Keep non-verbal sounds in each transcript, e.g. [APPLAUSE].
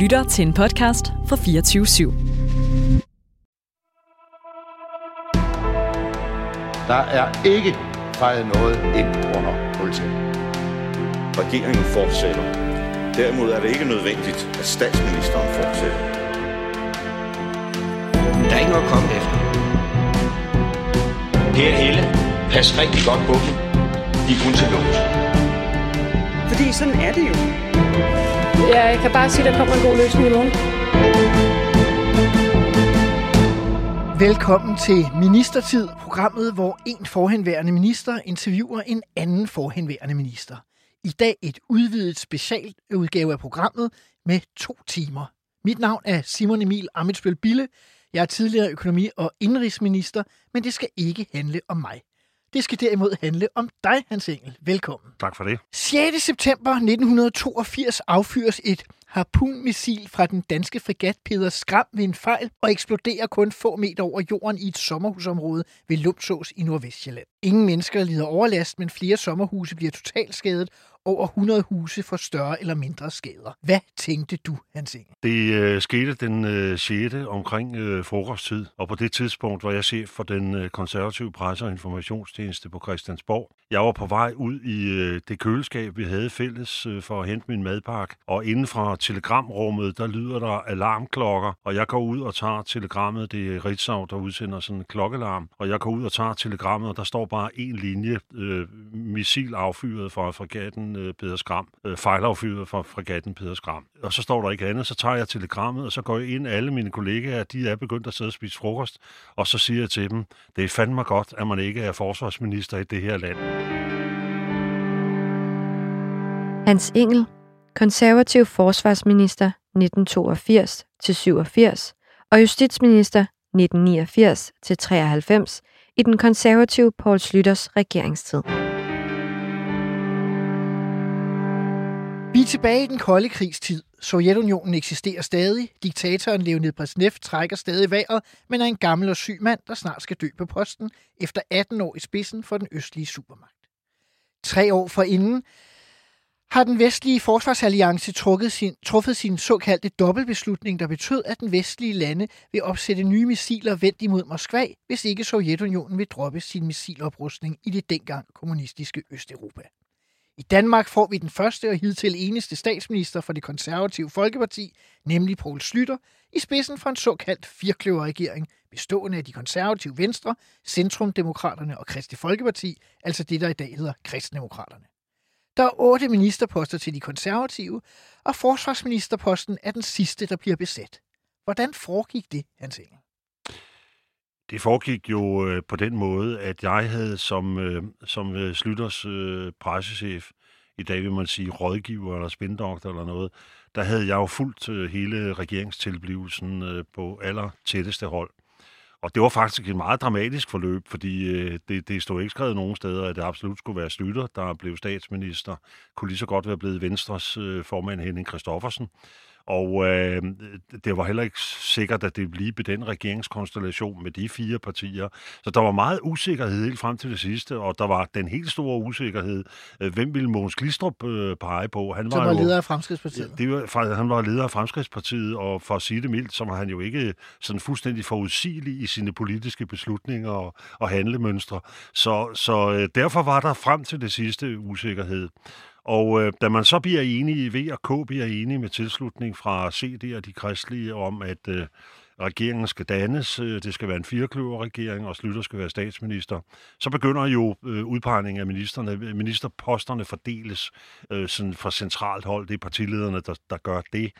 lytter til en podcast fra 24 /7. Der er ikke fejret noget ind under politiet. Regeringen fortsætter. Derimod er det ikke nødvendigt, at statsministeren fortsætter. Der er ikke noget at komme efter. Per Helle, pas rigtig godt på dem. De er kun til lås. Fordi sådan er det jo. Ja, Jeg kan bare sige, at der kommer en god løsning i morgen. Velkommen til Ministertid, programmet, hvor en forhenværende minister interviewer en anden forhenværende minister. I dag et udvidet specialudgave af programmet med to timer. Mit navn er Simon Emil Amitsbøl Bille. Jeg er tidligere økonomi- og indrigsminister, men det skal ikke handle om mig. Det skal derimod handle om dig, Hans Engel. Velkommen. Tak for det. 6. september 1982 affyres et harpunmissil fra den danske fregat Peder Skram ved en fejl og eksploderer kun få meter over jorden i et sommerhusområde ved Lumsås i Nordvestjylland. Ingen mennesker lider overlast, men flere sommerhuse bliver totalt skadet. Over 100 huse får større eller mindre skader. Hvad tænkte du, Hans Inge? Det øh, skete den øh, 6. omkring øh, frokosttid, og på det tidspunkt var jeg chef for den øh, konservative presse- og informationstjeneste på Christiansborg. Jeg var på vej ud i øh, det køleskab, vi havde fælles øh, for at hente min madpakke, og inden fra telegramrummet, der lyder der alarmklokker, og jeg går ud og tager telegrammet, det er Ritzau, der udsender sådan en klokkelarm, og jeg går ud og tager telegrammet, og der står bare en linje, øh, missil affyret fra fregatten øh, Peder Skram, øh, fejlaffyret fra fregatten Peder Skram. Og så står der ikke andet, så tager jeg telegrammet, og så går jeg ind, alle mine kollegaer, de er begyndt at sidde og spise frokost, og så siger jeg til dem, det er fandme godt, at man ikke er forsvarsminister i det her land. Hans Engel, konservativ forsvarsminister 1982-87 og justitsminister 1989-93 i den konservative Poul Slytters regeringstid. Vi er tilbage i den kolde krigstid. Sovjetunionen eksisterer stadig. Diktatoren Leonid Brezhnev trækker stadig vejret, men er en gammel og syg mand, der snart skal dø på posten efter 18 år i spidsen for den østlige supermagt. Tre år forinden har den vestlige forsvarsalliance trukket sin, truffet sin såkaldte dobbeltbeslutning, der betød, at den vestlige lande vil opsætte nye missiler vendt imod Moskva, hvis ikke Sovjetunionen vil droppe sin missiloprustning i det dengang kommunistiske Østeuropa. I Danmark får vi den første og hidtil eneste statsminister for det konservative Folkeparti, nemlig Poul Slytter, i spidsen for en såkaldt firkløverregering, bestående af de konservative Venstre, Centrumdemokraterne og Kristi Folkeparti, altså det, der i dag hedder Kristdemokraterne. Der er otte ministerposter til de konservative, og forsvarsministerposten er den sidste, der bliver besat. Hvordan foregik det, Hans Engel? Det foregik jo øh, på den måde, at jeg havde som, øh, som øh, Slytters øh, pressechef, i dag vil man sige rådgiver eller spindoktor eller noget, der havde jeg jo fulgt øh, hele regeringstilblivelsen øh, på aller tætteste hold. Og det var faktisk et meget dramatisk forløb, fordi øh, det, det stod ikke skrevet nogen steder, at det absolut skulle være Slytter, der blev statsminister. Kunne lige så godt være blevet Venstres øh, formand Henning Christoffersen. Og øh, det var heller ikke sikkert, at det blive den regeringskonstellation med de fire partier. Så der var meget usikkerhed helt frem til det sidste, og der var den helt store usikkerhed. Øh, hvem ville Mogens Glistrup øh, pege på? Han var, Som var leder af Fremskridspartiet. Det var, han var leder af Fremskridspartiet, og for at sige det mildt, så var han jo ikke sådan fuldstændig forudsigelig i sine politiske beslutninger og, og handlemønstre. Så, så øh, derfor var der frem til det sidste usikkerhed. Og øh, da man så bliver enige, V og K bliver enige med tilslutning fra CD og de kristlige om, at øh, regeringen skal dannes, øh, det skal være en firekløverregering, og Slytter skal være statsminister, så begynder jo øh, udpegningen af ministerne. Øh, ministerposterne fordeles øh, sådan fra centralt hold. Det er partilederne, der, der gør det.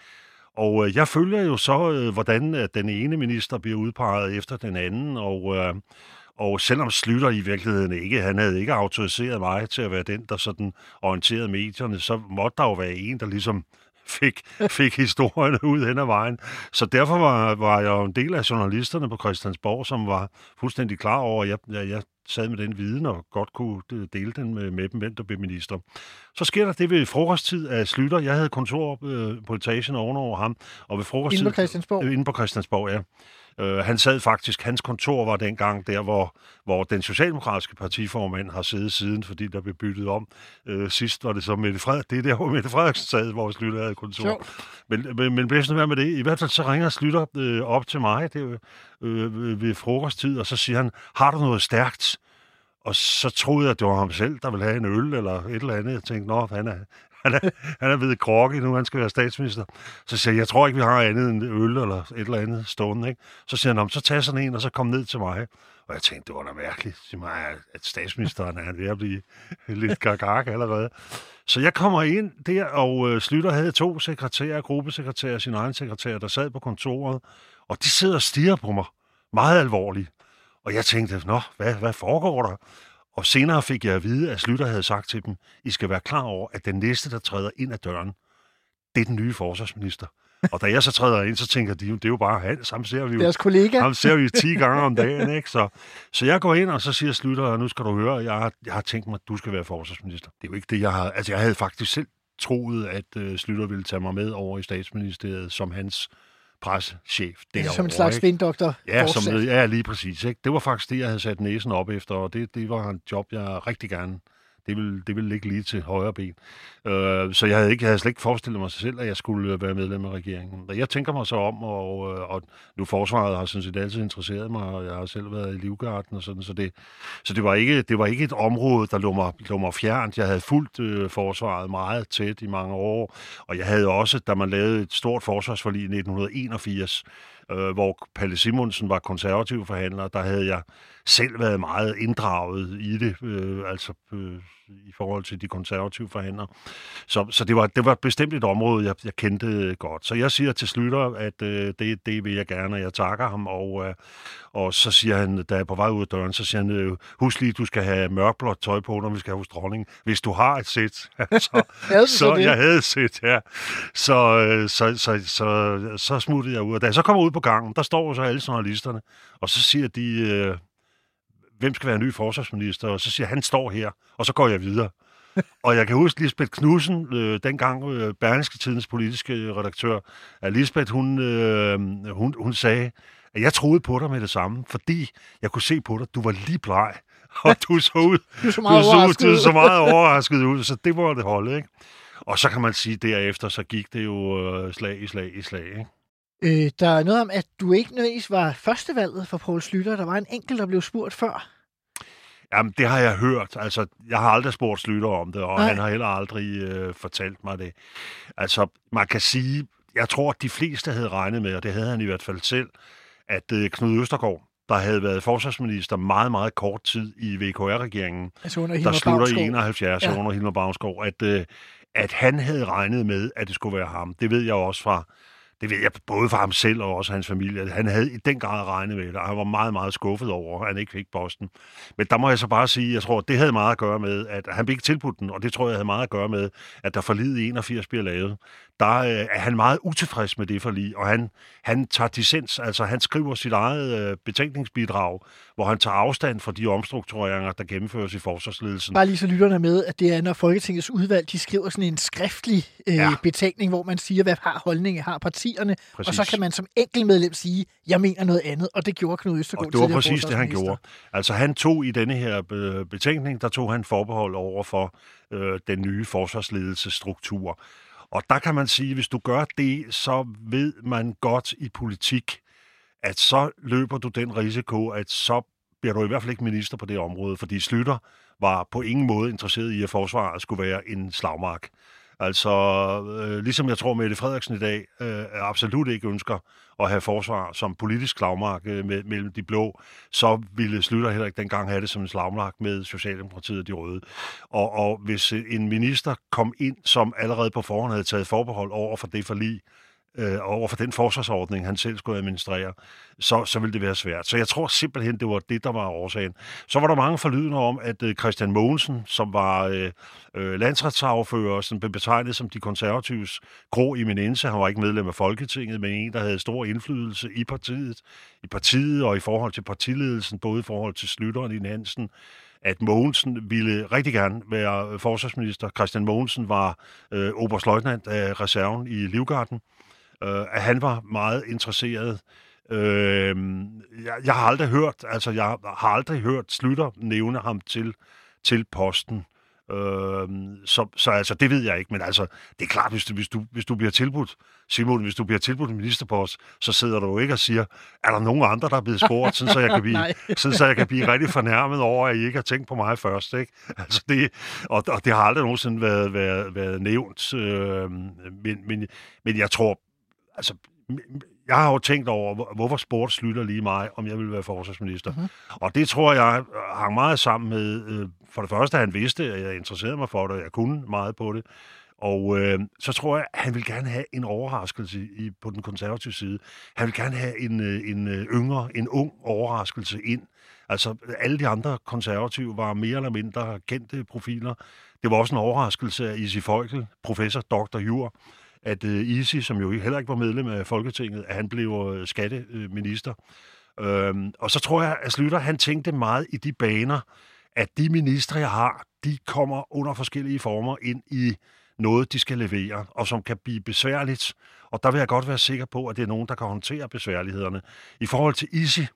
Og øh, jeg følger jo så, øh, hvordan øh, den ene minister bliver udpeget efter den anden, og... Øh, og selvom Slytter i virkeligheden ikke, han havde ikke autoriseret mig til at være den, der sådan orienterede medierne, så måtte der jo være en, der ligesom fik, [LAUGHS] fik historierne ud hen ad vejen. Så derfor var, var jeg jo en del af journalisterne på Christiansborg, som var fuldstændig klar over, at jeg, jeg, jeg sad med den viden og godt kunne dele den med, med dem, hvem der blev minister. Så sker der det ved frokosttid af Slytter. Jeg havde kontor øh, på etagen ovenover ham, og ved frokosttid... Inde på Christiansborg? Øh, inde på Christiansborg, ja. Øh, han sad faktisk, hans kontor var dengang der, hvor, hvor den socialdemokratiske partiformand har siddet siden, fordi der blev byttet om. Øh, sidst var det så Mette Frederiksen, det er der, hvor Mette Frederiksen sad, hvor Slytter havde kontor. Men, men, men bedst være med det. I hvert fald så ringer Slytter øh, op til mig det, øh, ved frokosttid, og så siger han, har du noget stærkt? Og så troede jeg, at det var ham selv, der ville have en øl eller et eller andet. Jeg tænkte, nå, han er, han er, han er ved krokke nu, han skal være statsminister. Så siger jeg, jeg tror ikke, vi har andet end øl eller et eller andet stående. Ikke? Så siger han, så tag sådan en, og så kom ned til mig. Og jeg tænkte, det var da mærkeligt, mig, at statsministeren er ved at blive [LAUGHS] lidt gagag allerede. Så jeg kommer ind der, og øh, Slytter havde to sekretærer, gruppesekretærer og sin egen sekretær, der sad på kontoret, og de sidder og stiger på mig. Meget alvorligt. Og jeg tænkte, nå, hvad, hvad foregår der? Og senere fik jeg at vide, at Slytter havde sagt til dem, I skal være klar over, at den næste, der træder ind ad døren, det er den nye forsvarsminister. Og da jeg så træder ind, så tænker de, det er jo bare Hans, ham ser vi jo. Deres kollega. Ham ser vi jo 10 gange om dagen, ikke? Så, så jeg går ind, og så siger Slytter, nu skal du høre, jeg har, jeg har tænkt mig, at du skal være forsvarsminister. Det er jo ikke det, jeg har... Altså, jeg havde faktisk selv troet, at uh, Slytter ville tage mig med over i statsministeriet som hans pressechef derovre. Som en slags spindoktor. Ja, som, ja, lige præcis. Ikke? Det var faktisk det, jeg havde sat næsen op efter, og det, det var en job, jeg rigtig gerne det ville, det ville ligge lige til højre ben. Øh, så jeg havde, ikke, jeg havde slet ikke forestillet mig selv, at jeg skulle øh, være medlem af regeringen. Og jeg tænker mig så om, og, øh, og nu forsvaret har sådan set altid interesseret mig, og jeg har selv været i Livgarden og sådan, så det, så det, var, ikke, det var ikke et område, der lå mig, lå mig fjernt. Jeg havde fulgt øh, forsvaret meget tæt i mange år, og jeg havde også, da man lavede et stort forsvarsforlig i 1981, øh, hvor Palle Simonsen var konservativ forhandler, der havde jeg selv været meget inddraget i det, øh, altså øh, i forhold til de konservative forhandlere. Så, så det, var, det var bestemt et område, jeg, jeg kendte godt. Så jeg siger til Slytter, at øh, det, det vil jeg gerne, og jeg takker ham, og, øh, og så siger han, da jeg er på vej ud af døren, så siger han, øh, husk lige, du skal have mørkblåt tøj på, når vi skal hos dronningen, hvis du har et sæt. [LAUGHS] så, så jeg havde et sæt, ja. Så, øh, så, så, så, så smuttede jeg ud. Og da jeg så kommer ud på gangen, der står så alle journalisterne, og så siger de, øh, hvem skal være ny forsvarsminister? Og så siger han står her, og så går jeg videre. [LAUGHS] og jeg kan huske Lisbeth Knudsen, øh, dengang øh, Berlingske Tidens politiske redaktør, at Lisbeth, hun, øh, hun, hun sagde, at jeg troede på dig med det samme, fordi jeg kunne se på dig, du var lige bleg, [LAUGHS] og du så ud, du så meget, du så, du så meget [LAUGHS] overrasket ud, så det var det holde, ikke? Og så kan man sige, at derefter, så gik det jo øh, slag i slag i slag, ikke? Øh, der er noget om, at du ikke nødvendigvis var førstevalget for Poul Slytter. Der var en enkelt, der blev spurgt før. Jamen, det har jeg hørt. Altså, jeg har aldrig spurgt Slytter om det, og Nej. han har heller aldrig øh, fortalt mig det. Altså, man kan sige, jeg tror, at de fleste havde regnet med, og det havde han i hvert fald selv, at øh, Knud Østergaard, der havde været forsvarsminister meget, meget kort tid i VKR-regeringen, altså der slutter i 71 ja. under Hilmar Bavnsgaard, at, øh, at han havde regnet med, at det skulle være ham. Det ved jeg også fra det ved jeg både for ham selv og også hans familie. Han havde i den grad regnet med det, og han var meget, meget skuffet over, at han ikke fik Boston. Men der må jeg så bare sige, jeg tror, det havde meget at gøre med, at han ikke tilbudt den, og det tror jeg havde meget at gøre med, at der forlid i 81 bliver lavet. Der øh, er han meget utilfreds med det forlig, og han, han tager dissens, altså han skriver sit eget øh, betænkningsbidrag, hvor han tager afstand fra de omstruktureringer, der gennemføres i forsvarsledelsen. Bare lige så lytterne med, at det er, når Folketingets udvalg, de skriver sådan en skriftlig øh, ja. betænkning, hvor man siger, hvad har holdningen har partierne, præcis. og så kan man som enkeltmedlem sige, jeg mener noget andet, og det gjorde Knud Østergaard Og det var præcis det, han gjorde. Altså han tog i denne her betænkning, der tog han forbehold over for øh, den nye forsvarsledelsesstruktur. Og der kan man sige, hvis du gør det, så ved man godt i politik, at så løber du den risiko, at så bliver du i hvert fald ikke minister på det område, fordi Slytter var på ingen måde interesseret i, at forsvaret skulle være en slagmark. Altså, øh, ligesom jeg tror, Mette Frederiksen i dag øh, absolut ikke ønsker at have forsvar som politisk slagmark øh, med, mellem de blå, så ville Slytter heller ikke dengang have det som en slagmark med Socialdemokratiet og de røde. Og, og hvis en minister kom ind, som allerede på forhånd havde taget forbehold over for det forlig, øh, over for den forsvarsordning, han selv skulle administrere, så, så ville det være svært. Så jeg tror simpelthen, det var det, der var årsagen. Så var der mange forlydende om, at øh, Christian Mogensen, som var øh, øh, landsretsagerfører, som blev betegnet som de konservatives grå eminence, han var ikke medlem af Folketinget, men en, der havde stor indflydelse i partiet, i partiet og i forhold til partiledelsen, både i forhold til Slytteren i Hansen, at Mogensen ville rigtig gerne være forsvarsminister. Christian Mogensen var øh, oberstløjtnant af reserven i Livgarden øh, at han var meget interesseret Øh, jeg, jeg har aldrig hørt, altså jeg har aldrig hørt Slytter nævne ham til, til posten. Øh, så, så altså, det ved jeg ikke, men altså, det er klart, hvis du, hvis du, hvis du bliver tilbudt, Simon, hvis du bliver tilbudt en ministerpost, så sidder du jo ikke og siger, er der nogen andre, der er blevet spurgt, sådan, så jeg kan [LAUGHS] blive, sådan, så jeg kan blive rigtig fornærmet over, at I ikke har tænkt på mig først, ikke? Altså, det, og, og det har aldrig nogensinde været, været, været nævnt, øh, men, men, men jeg tror, altså, jeg har jo tænkt over, hvorfor sport slutter lige mig, om jeg vil være forsvarsminister. Mm-hmm. Og det tror jeg hang meget sammen med, øh, for det første, at han vidste, at jeg interesserede mig for det, og jeg kunne meget på det. Og øh, så tror jeg, at han vil gerne have en overraskelse i, på den konservative side. Han vil gerne have en, øh, en øh, yngre, en ung overraskelse ind. Altså, alle de andre konservative var mere eller mindre kendte profiler. Det var også en overraskelse af Isi Folkel, professor, doktor Jur, at øh, Isi, som jo heller ikke var medlem af Folketinget, at han blev øh, skatteminister. Øhm, og så tror jeg, at Slytter, han tænkte meget i de baner, at de ministre, jeg har, de kommer under forskellige former ind i noget, de skal levere, og som kan blive besværligt. Og der vil jeg godt være sikker på, at det er nogen, der kan håndtere besværlighederne. I forhold til Isi,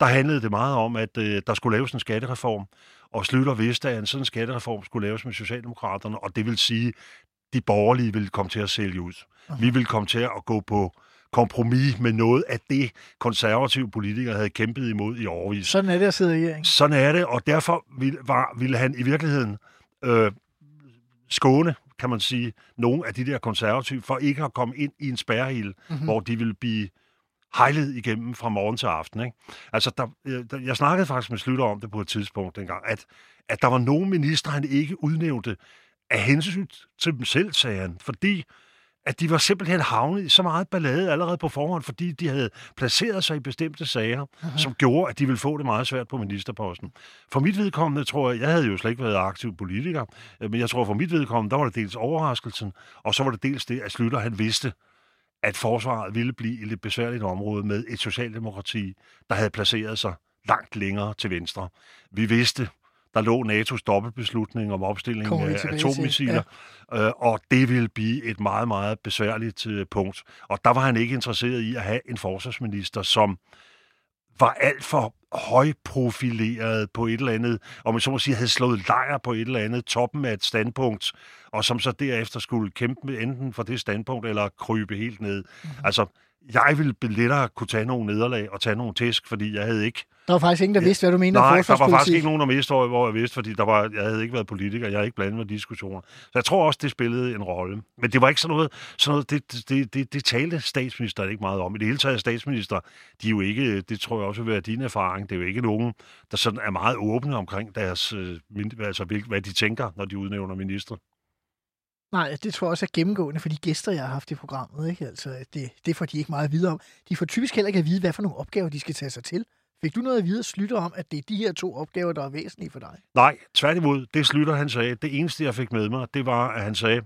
der handlede det meget om, at øh, der skulle laves en skattereform, og Slytter vidste, at en sådan skattereform skulle laves med Socialdemokraterne, og det vil sige, de borgerlige vil komme til at sælge ud. Vi vil komme til at gå på kompromis med noget af det, konservative politikere havde kæmpet imod i årvis. Sådan er det at sidde i regering. Sådan er det, og derfor ville, var, ville han i virkeligheden øh, skåne, kan man sige, nogle af de der konservative, for ikke at komme ind i en spærrehil, mm-hmm. hvor de ville blive hejlet igennem fra morgen til aften. Ikke? Altså, der, der, jeg snakkede faktisk med Slytter om det på et tidspunkt dengang, at, at der var nogle ministre, han ikke udnævnte af hensyn til dem selv, sagde han, fordi at de var simpelthen havnet i så meget ballade allerede på forhånd, fordi de havde placeret sig i bestemte sager, Aha. som gjorde, at de ville få det meget svært på ministerposten. For mit vedkommende tror jeg, jeg havde jo slet ikke været aktiv politiker, men jeg tror for mit vedkommende, der var det dels overraskelsen, og så var det dels det, at Slytter han vidste, at forsvaret ville blive et lidt besværligt område med et socialdemokrati, der havde placeret sig langt længere til venstre. Vi vidste, der lå NATO's dobbeltbeslutning om opstilling af atommissiler, ja. øh, og det ville blive et meget, meget besværligt øh, punkt. Og der var han ikke interesseret i at have en forsvarsminister, som var alt for højprofileret på et eller andet, og man så må sige, havde slået lejr på et eller andet toppen af et standpunkt, og som så derefter skulle kæmpe enten for det standpunkt, eller krybe helt ned. Mm-hmm. Altså, jeg ville lettere kunne tage nogle nederlag og tage nogle tæsk, fordi jeg havde ikke... Der var faktisk ingen, der vidste, hvad du mener Nej, der var faktisk ikke nogen, der vidste, hvor jeg vidste, fordi der var, jeg havde ikke været politiker, jeg havde ikke blandet med diskussioner. Så jeg tror også, det spillede en rolle. Men det var ikke sådan noget, sådan noget det, det, det, det talte statsministeren ikke meget om. I det hele taget statsminister, de er jo ikke, det tror jeg også vil være din erfaring, det er jo ikke nogen, der sådan er meget åbne omkring deres, øh, altså hvad de tænker, når de udnævner minister. Nej, det tror jeg også er gennemgående for de gæster, jeg har haft i programmet. Ikke? Altså, det, det får de ikke meget at vide om. De får typisk heller ikke at vide, hvad for nogle opgaver, de skal tage sig til. Fik du noget at vide at Slytter om, at det er de her to opgaver, der er væsentlige for dig? Nej, tværtimod. Det Slytter, han sagde, det eneste, jeg fik med mig, det var, at han sagde,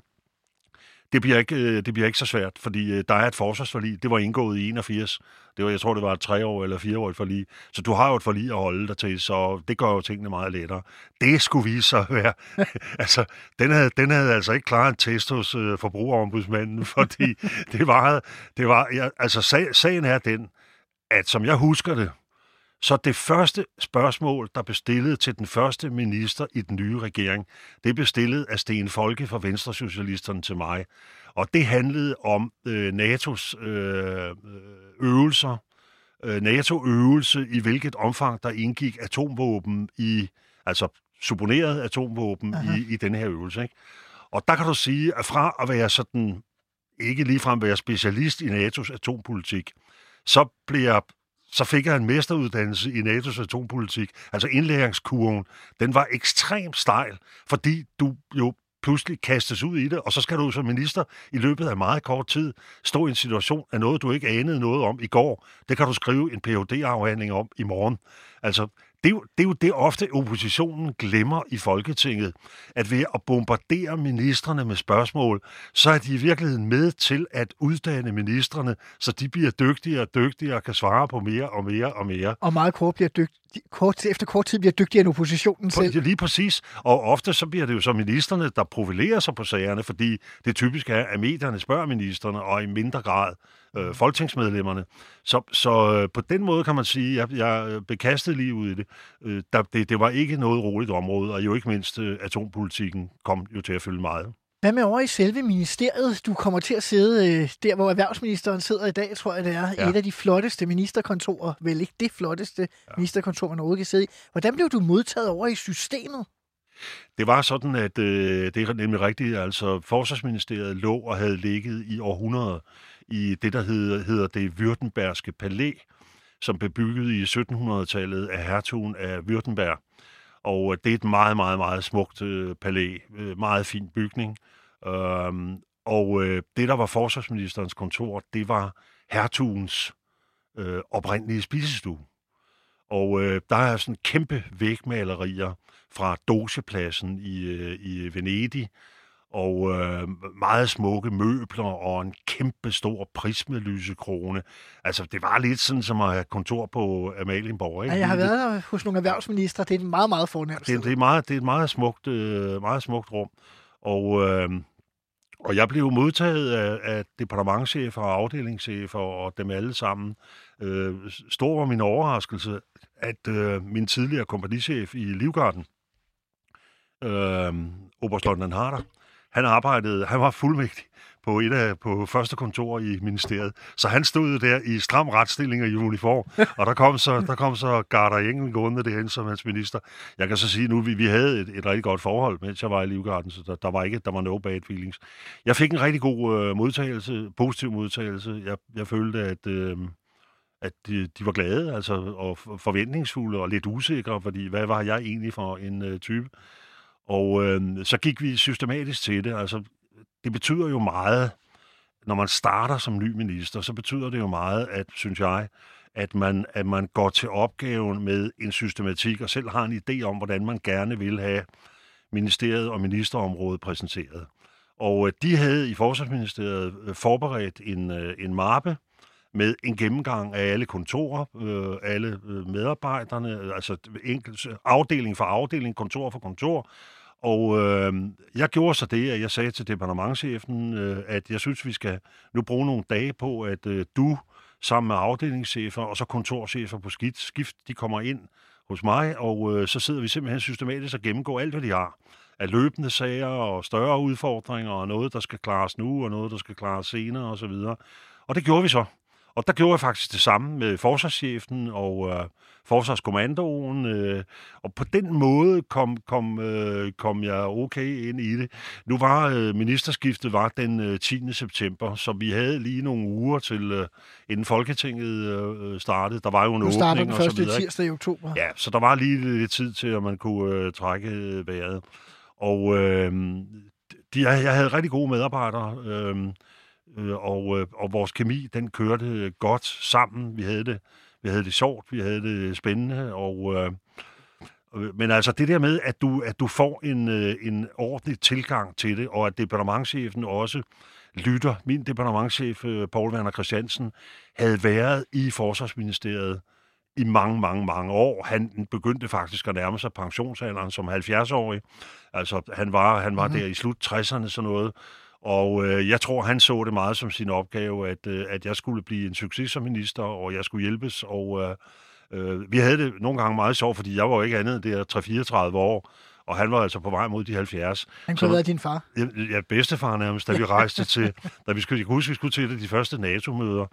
det bliver ikke, øh, det bliver ikke så svært, fordi øh, der er et forsvarsforlig. Det var indgået i 81. Det var, jeg tror, det var et tre år eller fire år forlig. Så du har jo et forlig at holde dig til, så det gør jo tingene meget lettere. Det skulle vise sig at være... [LAUGHS] altså, den havde, den havde altså ikke klaret en test hos øh, forbrugerombudsmanden, [LAUGHS] fordi det var... Det var ja, altså, sag, sagen er den, at som jeg husker det, så det første spørgsmål, der blev stillet til den første minister i den nye regering, det blev stillet af Sten Folke fra Venstre Socialisterne til mig. Og det handlede om øh, NATO's øh, øvelser, øh, NATO-øvelse, i hvilket omfang der indgik atomvåben i, altså supponeret atomvåben i, i denne her øvelse. Ikke? Og der kan du sige, at fra at være sådan, ikke ligefrem være specialist i NATO's atompolitik, så bliver så fik jeg en mesteruddannelse i NATO's atompolitik. Altså indlæringskurven, den var ekstremt stejl, fordi du jo pludselig kastes ud i det, og så skal du som minister i løbet af meget kort tid stå i en situation af noget, du ikke anede noget om i går. Det kan du skrive en phd afhandling om i morgen. Altså, det er, jo, det er jo det ofte oppositionen glemmer i Folketinget, at ved at bombardere ministerne med spørgsmål, så er de i virkeligheden med til at uddanne ministerne, så de bliver dygtigere og dygtigere og kan svare på mere og mere og mere. Og meget kort bliver dygt, kort, efter kort tid bliver dygtigere end oppositionen selv. ja, lige præcis. Og ofte så bliver det jo så ministerne, der profilerer sig på sagerne, fordi det typisk er, at medierne spørger ministerne, og i mindre grad øh, folketingsmedlemmerne. Så, så øh, på den måde kan man sige, at jeg, jeg bekastede lige ud i det. Øh, der, det. Det var ikke noget roligt område, og jo ikke mindst øh, atompolitikken kom jo til at fylde meget. Hvad med over i selve ministeriet? Du kommer til at sidde øh, der, hvor erhvervsministeren sidder i dag, tror jeg det er. Ja. Et af de flotteste ministerkontorer. Vel ikke det flotteste ja. ministerkontor, man overhovedet kan sidde i. Hvordan blev du modtaget over i systemet? Det var sådan, at øh, det er nemlig rigtigt, altså Forsvarsministeriet lå og havde ligget i århundreder i det, der hedder, hedder det Württembergske Palæ, som blev bygget i 1700-tallet af hertugen af Württemberg. Og øh, det er et meget, meget, meget smukt øh, palæ, øh, meget fin bygning. Øhm, og øh, det, der var forsvarsministerens kontor, det var hertugens øh, oprindelige spisestue. Og øh, der er sådan kæmpe vægmalerier fra Dogepladsen i, øh, i Venedig, og øh, meget smukke møbler og en kæmpe stor prismelysekrone. Altså, det var lidt sådan som at have kontor på Amalienborg, ikke? Ja, jeg har været der hos nogle erhvervsministre. Det er et meget, meget fornemt det, det, er meget, det er et meget smukt, øh, meget smukt rum. Og, øh, og jeg blev modtaget af, af departementchefer og afdelingschefer og dem alle sammen. Øh, stor var min overraskelse, at øh, min tidligere kompagnichef i Livgarden, øh, Oberstløjtnant Harder, han arbejdede, han var fuldmægtig på et af på første kontor i ministeriet. Så han stod der i stram retsstilling og i uniform, [LAUGHS] og der kom så, der kom så Garder Engel gående derhen som hans minister. Jeg kan så sige nu, vi, vi havde et, et rigtig godt forhold, mens jeg var i Livgarden, så der, der var ikke, der var no bad feelings. Jeg fik en rigtig god øh, modtagelse, positiv modtagelse. Jeg, jeg følte, at, øh, at de, de var glade, altså, og forventningsfulde og lidt usikre, fordi hvad var jeg egentlig for en øh, type? Og øh, så gik vi systematisk til det. Altså, det betyder jo meget, når man starter som ny minister, så betyder det jo meget, at, synes jeg, at man, at man går til opgaven med en systematik og selv har en idé om, hvordan man gerne vil have ministeriet og ministerområdet præsenteret. Og øh, de havde i Forsvarsministeriet øh, forberedt en, øh, en mappe med en gennemgang af alle kontorer, øh, alle øh, medarbejderne, øh, altså enkelt, afdeling for afdeling, kontor for kontor, og øh, jeg gjorde så det, at jeg sagde til departementchefen, øh, at jeg synes, vi skal nu bruge nogle dage på, at øh, du sammen med afdelingschefer og så kontorchefer på skift, skift de kommer ind hos mig, og øh, så sidder vi simpelthen systematisk og gennemgår alt, hvad de har af løbende sager og større udfordringer, og noget, der skal klares nu, og noget, der skal klares senere osv. Og, og det gjorde vi så. Og der gjorde jeg faktisk det samme med forsvarschefen og øh, forsvarskommandoen, øh, og på den måde kom, kom, øh, kom jeg okay ind i det. Nu var øh, ministerskiftet var den øh, 10. september, så vi havde lige nogle uger til, øh, inden Folketinget øh, startede. Der var jo en Nu åbning den og så videre. tirsdag i oktober. Ja, så der var lige lidt tid til, at man kunne øh, trække øh, vejret. Og øh, de, jeg, jeg havde rigtig gode medarbejdere, øh, øh, og, øh, og vores kemi, den kørte godt sammen. Vi havde det, vi havde det sjovt, vi havde det spændende, og... Øh, men altså det der med, at du, at du får en, en ordentlig tilgang til det, og at departementchefen også lytter. Min departementchef, Paul Werner Christiansen, havde været i Forsvarsministeriet i mange, mange, mange år. Han begyndte faktisk at nærme sig pensionsalderen som 70-årig. Altså, han var, han var mm-hmm. der i slut 60'erne, sådan noget. Og øh, jeg tror, han så det meget som sin opgave, at, øh, at jeg skulle blive en succes som minister, og jeg skulle hjælpes. Og øh, øh, vi havde det nogle gange meget sjovt, fordi jeg var jo ikke andet end der 3-34 år, og han var altså på vej mod de 70. Han kunne have været din far. Ja, ja, bedstefar nærmest, da vi [LAUGHS] rejste til, da vi skulle, jeg kan huske, vi skulle til et af de første NATO-møder,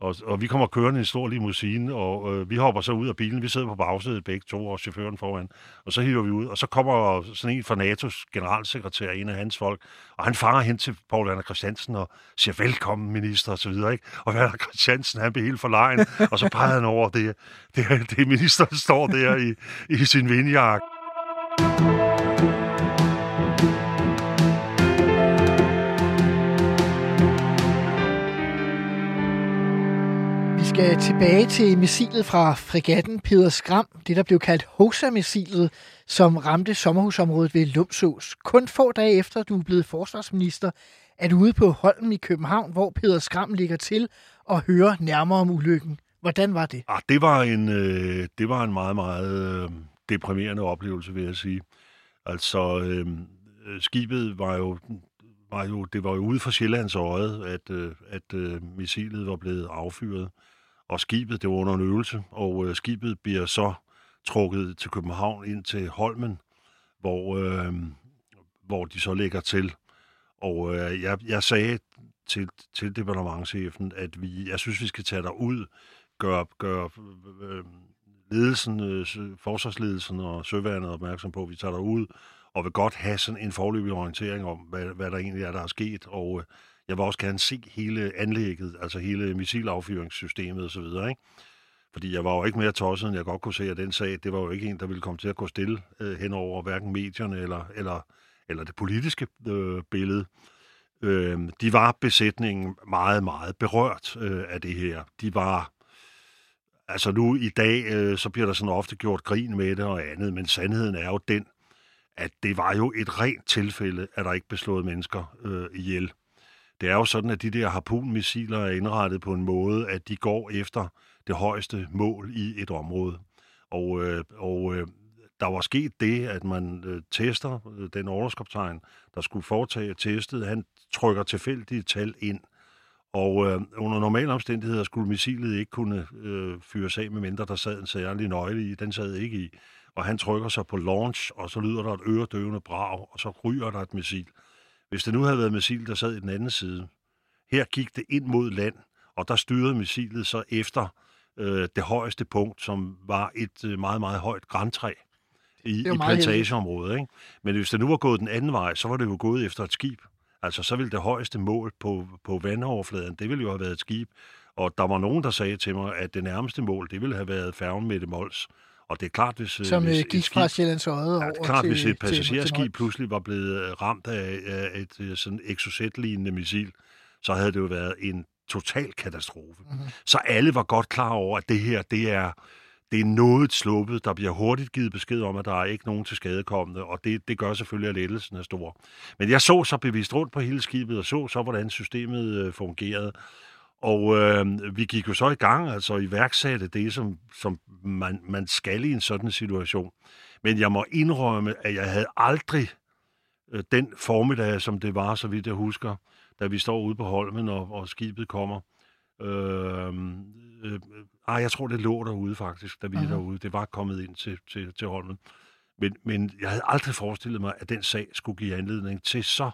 og, og vi kommer kørende i en stor limousine, og øh, vi hopper så ud af bilen, vi sidder på bagsædet begge to, og chaufføren foran, og så hiver vi ud, og så kommer sådan en fra NATO's generalsekretær, en af hans folk, og han fanger hen til Paul Anna Christiansen og siger, velkommen minister, og så videre, ikke? Og Anna Christiansen, han bliver helt forlegen, og så peger han over, det, det, det minister, der står der i, i sin vindjakke. Skal tilbage til missilet fra fregatten Peder Skram, det der blev kaldt HOSA-missilet, som ramte sommerhusområdet ved Lumsås. Kun få dage efter, du er blevet forsvarsminister, er du ude på Holmen i København, hvor Peder Skram ligger til og hører nærmere om ulykken. Hvordan var det? Ah, det, var en, øh, det var en meget, meget øh, deprimerende oplevelse, vil jeg sige. Altså, øh, skibet var jo, var jo, det var jo ude for Sjællands øje, at, øh, at øh, missilet var blevet affyret. Og skibet, det var under en øvelse, og øh, skibet bliver så trukket til København ind til Holmen, hvor, øh, hvor de så lægger til. Og øh, jeg, jeg sagde til, til departementchefen, at vi, jeg synes, vi skal tage dig ud, gøre, gøre øh, øh, ledelsen, øh, forsvarsledelsen og søværnet opmærksom på, at vi tager dig ud, og vil godt have sådan en forløbig orientering om, hvad, hvad der egentlig er, der er sket. Og øh, jeg vil også gerne se hele anlægget, altså hele missilaffyringssystemet osv., ikke? Fordi jeg var jo ikke mere tosset, end jeg godt kunne se, at den sag, det var jo ikke en, der ville komme til at gå stille øh, hen over hverken medierne eller, eller, eller det politiske øh, billede. Øh, de var besætningen meget, meget berørt øh, af det her. De var, altså nu i dag, øh, så bliver der sådan ofte gjort grin med det og andet, men sandheden er jo den, at det var jo et rent tilfælde, at der ikke blev slået mennesker øh, ihjel. Det er jo sådan, at de der harpunmissiler er indrettet på en måde, at de går efter det højeste mål i et område. Og, øh, og øh, der var sket det, at man øh, tester øh, den overskabstegn, der skulle foretage testet. Han trykker tilfældige tal ind, og øh, under normale omstændigheder skulle missilet ikke kunne øh, fyres af, medmindre der sad en særlig nøgle i. Den sad ikke i. Og han trykker sig på launch, og så lyder der et øredøvende brag, og så ryger der et missil. Hvis det nu havde været et missil, der sad i den anden side, her gik det ind mod land, og der styrede missilet så efter øh, det højeste punkt, som var et øh, meget, meget højt græntræ i, i plantageområdet. Ikke? Men hvis det nu var gået den anden vej, så var det jo gået efter et skib. Altså, så ville det højeste mål på, på vandoverfladen, det ville jo have været et skib. Og der var nogen, der sagde til mig, at det nærmeste mål, det ville have været færgen med det Mols. Og det er klart, hvis... Som hvis gik skib, fra Sjællands Øde over ja, klart, til, hvis et passagerskib til, til pludselig var blevet ramt af, af et sådan exocet-lignende missil, så havde det jo været en total katastrofe. Mm-hmm. Så alle var godt klar over, at det her, det er, det er noget sluppet. Der bliver hurtigt givet besked om, at der er ikke nogen til skadekommende, og det, det gør selvfølgelig, at lettelsen er stor. Men jeg så så bevidst rundt på hele skibet, og så så, hvordan systemet øh, fungerede. Og øh, vi gik jo så i gang, altså iværksatte det, som, som man, man skal i en sådan situation. Men jeg må indrømme, at jeg havde aldrig øh, den formiddag, som det var, så vidt jeg husker, da vi står ude på Holmen, og, og skibet kommer. Øh, øh, ej, jeg tror, det lå derude faktisk, da vi uh-huh. er derude. Det var kommet ind til, til, til Holmen. Men, men jeg havde aldrig forestillet mig, at den sag skulle give anledning til så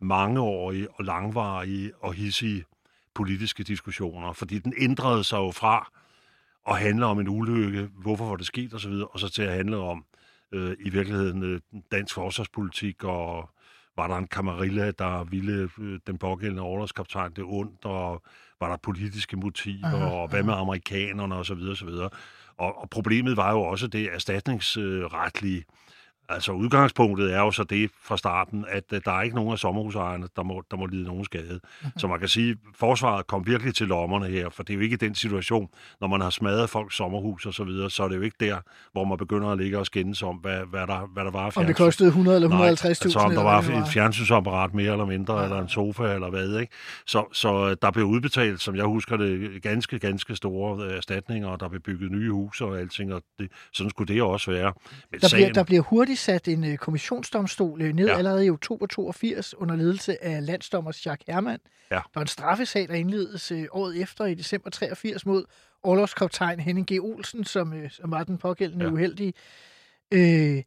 mangeårige og langvarige og hissige politiske diskussioner, fordi den ændrede sig jo fra at handle om en ulykke, hvorfor var det sket osv., og så til at handle om øh, i virkeligheden øh, dansk forsvarspolitik, og var der en kamarilla, der ville øh, den pågældende overlovskaptajn det ondt, og var der politiske motiver, aha, og hvad med amerikanerne osv. osv. Og, og problemet var jo også det erstatningsretlige, øh, Altså udgangspunktet er jo så det fra starten, at uh, der er ikke nogen af sommerhusejerne, der må, der må lide nogen skade. Mm-hmm. Så man kan sige, at forsvaret kom virkelig til lommerne her, for det er jo ikke den situation, når man har smadret folks sommerhus og så videre, så er det jo ikke der, hvor man begynder at ligge og skændes om, hvad, hvad, der, hvad der var Om det kostede 100 eller 150.000? Altså om der var et fjernsynsapparat mere eller mindre, ja. eller en sofa eller hvad, ikke? Så, så øh, der blev udbetalt, som jeg husker det, ganske, ganske store øh, erstatninger, og der blev bygget nye huse og alting, og det, sådan skulle det også være. Men der, sagen, bliver, der bliver hurtigt sat en uh, kommissionsdomstol uh, ned ja. allerede i oktober 82 under ledelse af landsdommer Jacques Hermann. Ja. Der var en straffesag, der indledes uh, året efter i december 83 mod overlovskaptajn Henning G. Olsen, som, som var den pågældende ja. uheldige. Uh,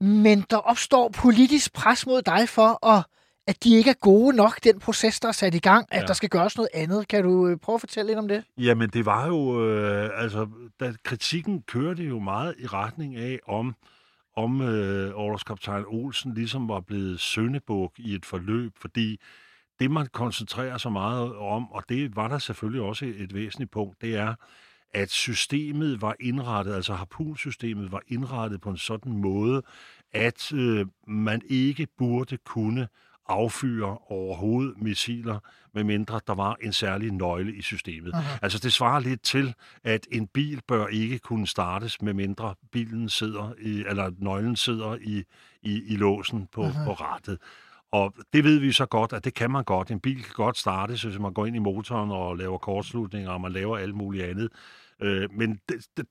men der opstår politisk pres mod dig for, at, at de ikke er gode nok, den proces, der er sat i gang, at ja. der skal gøres noget andet. Kan du prøve at fortælle lidt om det? Jamen, det var jo... Øh, altså, da kritikken kørte jo meget i retning af, om om øh, overlovskaptajn Olsen ligesom var blevet søndebuk i et forløb, fordi det, man koncentrerer sig meget om, og det var der selvfølgelig også et væsentligt punkt, det er, at systemet var indrettet, altså harpunsystemet var indrettet på en sådan måde, at øh, man ikke burde kunne affyre overhovedet missiler, medmindre der var en særlig nøgle i systemet. Aha. Altså det svarer lidt til, at en bil bør ikke kunne startes, medmindre bilen sidder i, eller nøglen sidder i, i, i låsen på, på rattet. Og det ved vi så godt, at det kan man godt. En bil kan godt startes, hvis man går ind i motoren og laver kortslutninger, og man laver alt muligt andet. Øh, men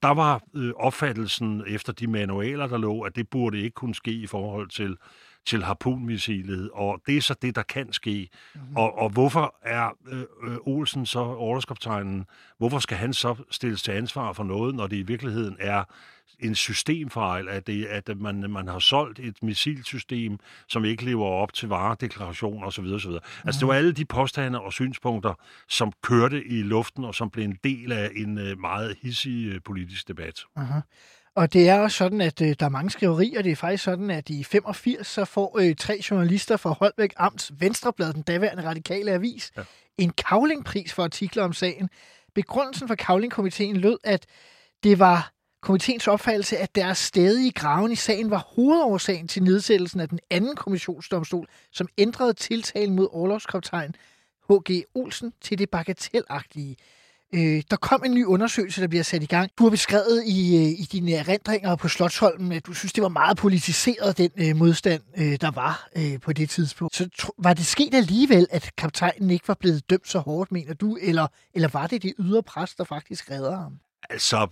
der var øh, opfattelsen efter de manualer, der lå, at det burde ikke kunne ske i forhold til til harpunmissilet, og det er så det, der kan ske. Mm-hmm. Og, og hvorfor er øh, øh, Olsen så overskabstegnen, hvorfor skal han så stilles til ansvar for noget, når det i virkeligheden er en systemfejl, at, det, at man, man har solgt et missilsystem, som ikke lever op til varedeklaration osv. osv. Mm. Altså det var alle de påstande og synspunkter, som kørte i luften, og som blev en del af en øh, meget hissig øh, politisk debat. Uh-huh. Og det er også sådan, at øh, der er mange skriverier. Det er faktisk sådan, at i 85 så får øh, tre journalister fra Holbæk Amts Venstreblad, den daværende radikale avis, ja. en kavlingpris for artikler om sagen. Begrundelsen for kavlingkomiteen lød, at det var komiteens opfattelse, at deres stadige graven i sagen var hovedårsagen til nedsættelsen af den anden kommissionsdomstol, som ændrede tiltalen mod overlovskaptajn H.G. Olsen til det bagatelagtige. Øh, der kom en ny undersøgelse, der bliver sat i gang. Du har beskrevet i, øh, i dine erindringer på Slottsholmen, at du synes, det var meget politiseret, den øh, modstand, øh, der var øh, på det tidspunkt. Så tro, var det sket alligevel, at kaptajnen ikke var blevet dømt så hårdt, mener du? Eller, eller var det det ydre pres, der faktisk redder ham? Altså,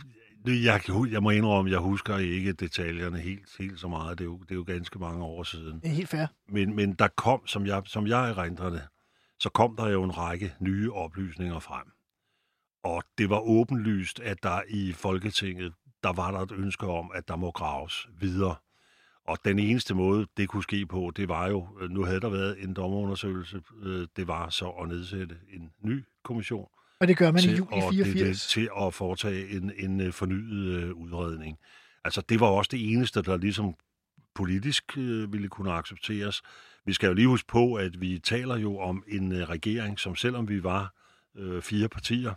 jeg, jeg må indrømme, jeg husker ikke detaljerne helt, helt så meget. Det er, jo, det er jo ganske mange år siden. Det er helt fair. Men, men der kom, som jeg, som jeg erindrer det, så kom der jo en række nye oplysninger frem. Og det var åbenlyst, at der i Folketinget, der var der et ønske om, at der må graves videre. Og den eneste måde, det kunne ske på, det var jo, øh, nu havde der været en dommerundersøgelse, øh, det var så at nedsætte en ny kommission. Og det gør man i juli 84. Det, til at foretage en, en øh, fornyet udredning. Altså, det var også det eneste, der ligesom politisk ville kunne accepteres. Vi skal jo lige huske på, at vi taler jo om en regering, som selvom vi var øh, fire partier,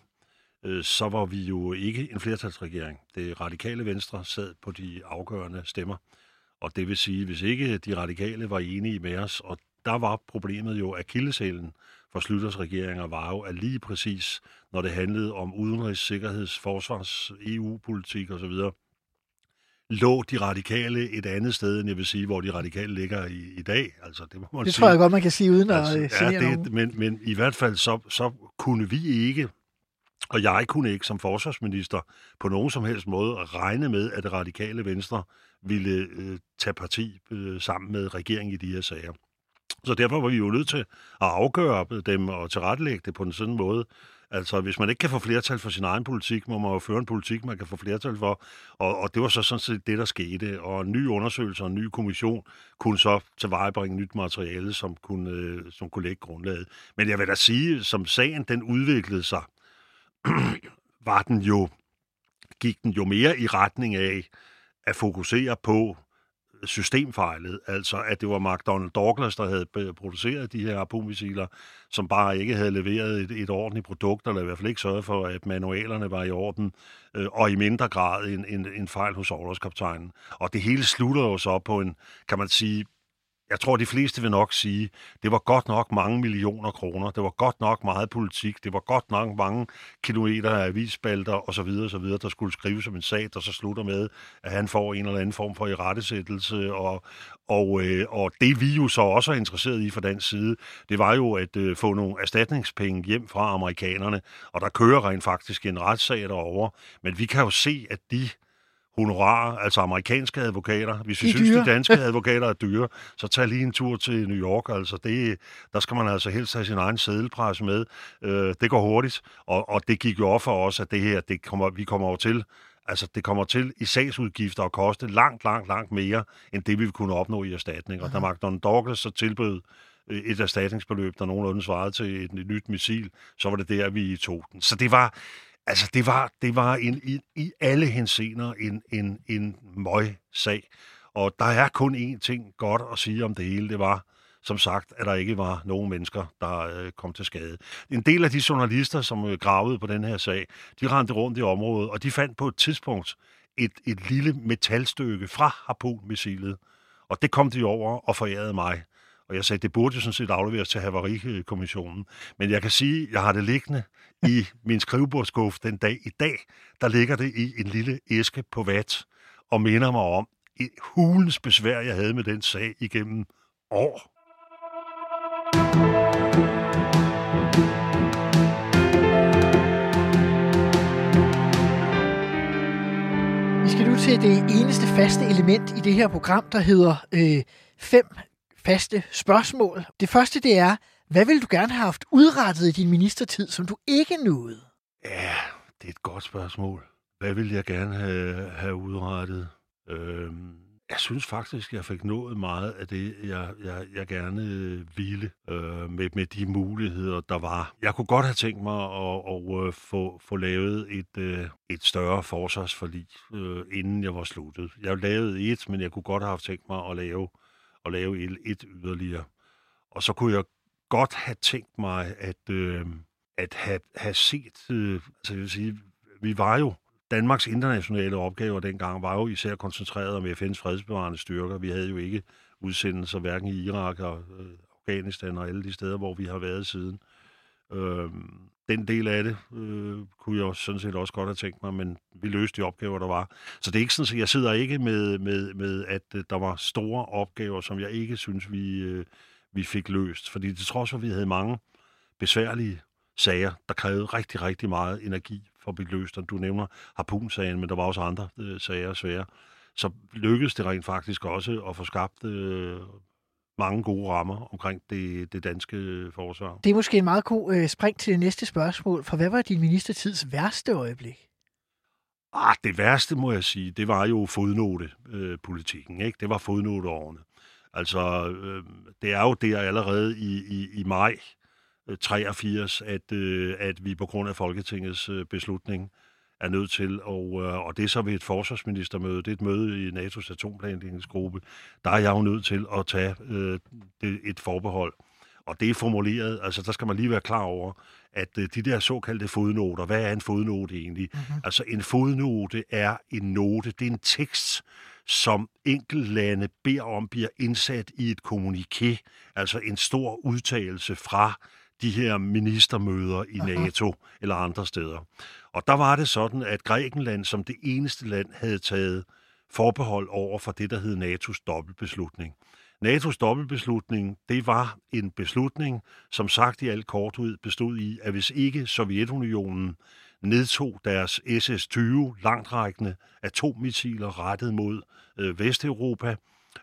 øh, så var vi jo ikke en flertalsregering. Det radikale venstre sad på de afgørende stemmer. Og det vil sige, hvis ikke de radikale var enige med os, og der var problemet jo, at kildesælen for Slytters regeringer var jo, at lige præcis, når det handlede om udenrigs-, sikkerheds-, forsvars-, EU-politik osv., lå de radikale et andet sted, end jeg vil sige, hvor de radikale ligger i, i dag. Altså, det må man det sige. tror jeg godt, man kan sige, uden altså, at ja, det, men, men i hvert fald så, så kunne vi ikke og jeg kunne ikke som forsvarsminister på nogen som helst måde regne med, at det radikale venstre ville øh, tage parti øh, sammen med regeringen i de her sager. Så derfor var vi jo nødt til at afgøre dem og tilrettelægge det på en sådan måde. Altså, hvis man ikke kan få flertal for sin egen politik, må man jo føre en politik, man kan få flertal for. Og, og det var så sådan set det, der skete. Og en ny undersøgelse og en ny kommission kunne så tilvejebringe nyt materiale, som kunne, øh, som kunne lægge grundlaget. Men jeg vil da sige, som sagen den udviklede sig, [CLEARS THROAT] var den jo, gik den jo mere i retning af at fokusere på systemfejlet, altså at det var McDonnell Douglas, der havde produceret de her harpunmissiler, som bare ikke havde leveret et, et ordentligt produkt, eller i hvert fald ikke sørget for, at manualerne var i orden, øh, og i mindre grad en, en, en fejl hos overlovskaptajnen. Og det hele slutter jo så på en, kan man sige, jeg tror, de fleste vil nok sige, det var godt nok mange millioner kroner, det var godt nok meget politik, det var godt nok mange kilometer af avisspalter osv., osv., der skulle skrives som en sag, der så slutter med, at han får en eller anden form for irettesættelse, og, og, øh, og det vi jo så også er interesseret i fra den side, det var jo at øh, få nogle erstatningspenge hjem fra amerikanerne, og der kører rent faktisk en retssag derovre, men vi kan jo se, at de honorarer, altså amerikanske advokater. Hvis vi synes, dyre. de danske [LAUGHS] advokater er dyre, så tag lige en tur til New York. Altså det, der skal man altså helst have sin egen sædelpres med. Øh, det går hurtigt, og, og det gik jo op for os, at det her, det kommer, vi kommer over til, altså det kommer til i sagsudgifter at koste langt, langt, langt mere, end det vi kunne opnå i erstatning. Og da McDonald Douglas så tilbød øh, et erstatningsbeløb, der nogenlunde svarede til et, et nyt missil, så var det der, vi tog den. Så det var, Altså, det var, det var en, i, i alle hensener en, en, en møg-sag. Og der er kun én ting godt at sige om det hele. Det var, som sagt, at der ikke var nogen mennesker, der øh, kom til skade. En del af de journalister, som øh, gravede på den her sag, de rendte rundt i området, og de fandt på et tidspunkt et, et lille metalstykke fra harpunmissilet. Og det kom de over og forærede mig. Og jeg sagde, det burde jo sådan set afleveres til Havarikommissionen. Men jeg kan sige, jeg har det liggende i min skrivebordsskuffe den dag i dag. Der ligger det i en lille æske på vat og minder mig om et hulens besvær, jeg havde med den sag igennem år. Vi skal nu til det eneste faste element i det her program, der hedder øh, fem faste spørgsmål. Det første det er, hvad vil du gerne have haft udrettet i din ministertid, som du ikke nåede? Ja, det er et godt spørgsmål. Hvad vil jeg gerne have, have udrettet? Øhm, jeg synes faktisk, jeg fik nået meget af det, jeg, jeg, jeg gerne ville øh, med, med de muligheder, der var. Jeg kunne godt have tænkt mig at, at, at få, få lavet et, øh, et større forsvarsforlig, øh, inden jeg var sluttet. Jeg lavede et, men jeg kunne godt have tænkt mig at lave, at lave et, et yderligere. Og så kunne jeg godt have tænkt mig at, øh, at have, have set, øh, altså jeg vil sige, vi var jo Danmarks internationale opgaver dengang var jo især koncentreret om FN's fredsbevarende styrker. Vi havde jo ikke udsendelser hverken i Irak og øh, Afghanistan og alle de steder, hvor vi har været siden. Øh, den del af det øh, kunne jeg sådan set også godt have tænkt mig, men vi løste de opgaver, der var. Så det er ikke sådan, at jeg sidder ikke med, med, med at øh, der var store opgaver, som jeg ikke synes, vi, øh, vi fik løst. Fordi det trods for, at vi havde mange besværlige sager, der krævede rigtig, rigtig meget energi for at blive løst. Og du nævner harpunsagen, men der var også andre øh, sager svære. Så lykkedes det rent faktisk også at få skabt øh, mange gode rammer omkring det, det danske øh, forsvar. Det er måske en meget god øh, spring til det næste spørgsmål, for hvad var din ministertids værste øjeblik? Ah, det værste, må jeg sige, det var jo fodnotepolitikken. Øh, ikke? Det var fodnoteårene. Altså, øh, det er jo der allerede i, i, i maj 83, at, øh, at vi på grund af Folketingets øh, beslutning er nødt til, og, øh, og det er så ved et forsvarsministermøde, det er et møde i NATO's atomplanlægningsgruppe, der er jeg jo nødt til at tage øh, det, et forbehold. Og det er formuleret, altså der skal man lige være klar over, at øh, de der såkaldte fodnoter, hvad er en fodnote egentlig? Mm-hmm. Altså en fodnote er en note, det er en tekst, som enkeltlande beder om bliver indsat i et kommuniké, altså en stor udtalelse fra de her ministermøder i NATO Aha. eller andre steder. Og der var det sådan, at Grækenland som det eneste land havde taget forbehold over for det, der hed NATO's dobbeltbeslutning. NATO's dobbeltbeslutning, det var en beslutning, som sagt i alt kort ud, bestod i, at hvis ikke Sovjetunionen nedtog deres SS-20 langtrækkende atommissiler rettet mod øh, Vesteuropa,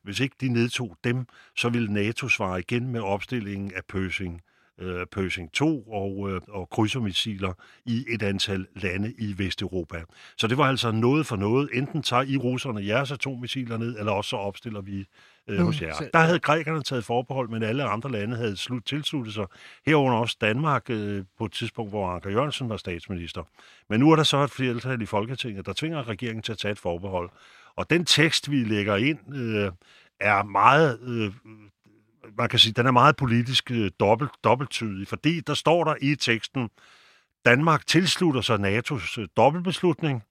hvis ikke de nedtog dem, så ville NATO svare igen med opstillingen af Pøsing øh, Pershing 2 og, øh, og krydsermissiler i et antal lande i Vesteuropa. Så det var altså noget for noget. Enten tager I russerne jeres atommissiler ned, eller også så opstiller vi øh, hos jer. Der havde grækerne taget forbehold, men alle andre lande havde slut, tilsluttet sig. Herunder også Danmark øh, på et tidspunkt, hvor Anker Jørgensen var statsminister. Men nu er der så et flertal i Folketinget, der tvinger regeringen til at tage et forbehold. Og den tekst, vi lægger ind, øh, er meget øh, man kan sige, den er meget politisk øh, dobbelt, dobbelttydig, fordi der står der i teksten, Danmark tilslutter sig NATO's øh, dobbeltbeslutning,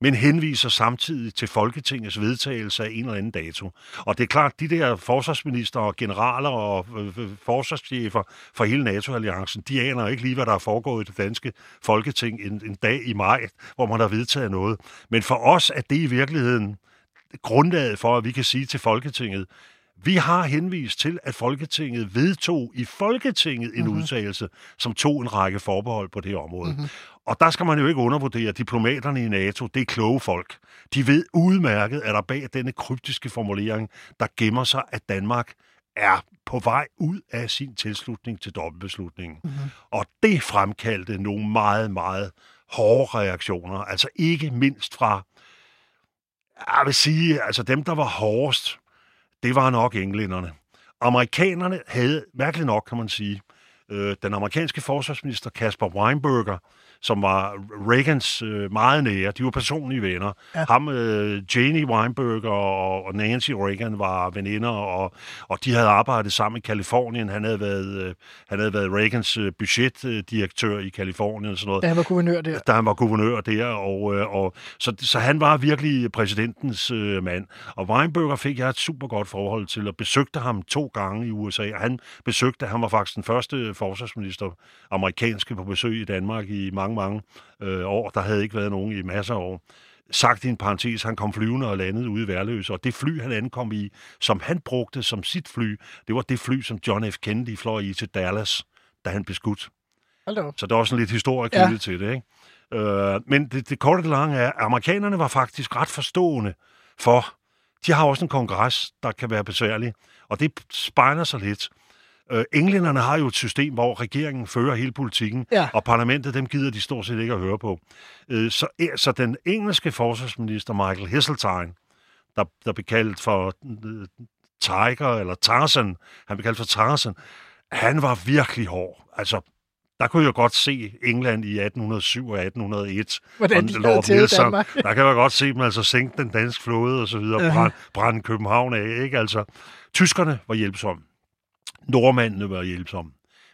men henviser samtidig til Folketingets vedtagelse af en eller anden dato. Og det er klart, de der forsvarsminister og generaler og øh, forsvarschefer for hele NATO-alliancen, de aner ikke lige, hvad der er foregået i det danske Folketing en, en dag i maj, hvor man har vedtaget noget. Men for os er det i virkeligheden grundlaget for, at vi kan sige til Folketinget, vi har henvist til, at Folketinget vedtog i Folketinget en mm-hmm. udtalelse, som tog en række forbehold på det område. Mm-hmm. Og der skal man jo ikke undervurdere diplomaterne i NATO. Det er kloge folk. De ved udmærket, at der bag denne kryptiske formulering, der gemmer sig, at Danmark er på vej ud af sin tilslutning til dobbeltbeslutningen. Mm-hmm. Og det fremkaldte nogle meget, meget hårde reaktioner. Altså ikke mindst fra, jeg vil sige, altså dem, der var hårdest, det var nok englænderne. Amerikanerne havde, mærkeligt nok kan man sige, øh, den amerikanske forsvarsminister Kasper Weinberger, som var Reagans øh, meget nære. De var personlige venner. Ja. Ham, øh, Janie Weinberger og, og Nancy Reagan var veninder, og, og de havde arbejdet sammen i Kalifornien. Han havde været, øh, han havde været Reagans øh, budgetdirektør i Kalifornien og sådan noget. Da han var guvernør der. Da han var guvernør der, og, øh, og så, så han var virkelig præsidentens øh, mand. Og Weinberger fik jeg et super godt forhold til, og besøgte ham to gange i USA. Og han besøgte, han var faktisk den første forsvarsminister, amerikanske på besøg i Danmark i mange mange øh, år. Der havde ikke været nogen i masser af år. Sagt i en parentes, han kom flyvende og landede ude i Værløse, og det fly, han ankom i, som han brugte som sit fly, det var det fly, som John F. Kennedy fløj i til Dallas, da han blev skudt. Så der er også en lidt historie Ja. knyttet til det, ikke? Øh, men det, det korte og lange er, at amerikanerne var faktisk ret forstående for, de har også en kongres, der kan være besværlig, og det spejler sig lidt. Øh, englænderne har jo et system, hvor regeringen fører hele politikken, Ja. og parlamentet, dem gider de stort set ikke at høre på. Øh, så, så den engelske forsvarsminister Michael Heseltine, der, der blev kaldt for øh, Tiger, eller Tarzan, han blev kaldt for Tarzan, han var virkelig hård. Altså, der kunne jeg godt se England i 1807 og 1801. Hvordan de Lord tævet Nelson. Danmark. Der kan man godt se dem altså sænke den danske flåde og så videre, Ja. brænde, brænde København af, ikke? Altså, tyskerne var hjælpsomme. Nordmændene var hjælpsomme.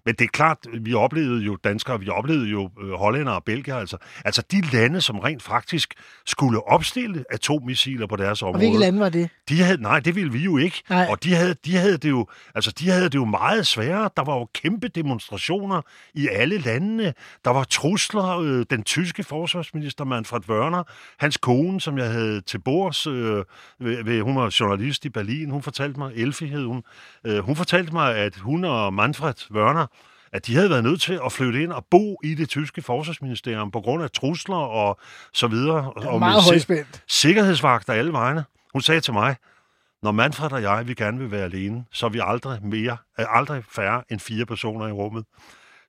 Men det er klart, vi oplevede jo danskere, vi oplevede jo øh, hollændere og belgier, altså. Altså de lande, som rent faktisk skulle opstille atommissiler på deres Og område. hvilke lande var det? De havde, nej, det ville vi jo ikke. Nej. Og de havde, de, havde det jo, altså, de havde det jo meget sværere. Der var jo kæmpe demonstrationer i alle landene. Der var trusler. Øh, den tyske forsvarsminister Manfred Wörner, hans kone, som jeg havde til bords, øh, ved, ved, hun var journalist i Berlin, hun fortalte mig, Elfie hed hun, øh, hun fortalte mig, at hun og Manfred Wörner, at de havde været nødt til at flytte ind og bo i det tyske forsvarsministerium på grund af trusler og så videre. og Meget højspændt. sikkerhedsvagter alle vegne. Hun sagde til mig, når Manfred og jeg vi gerne vil være alene, så er vi aldrig mere, er aldrig færre end fire personer i rummet.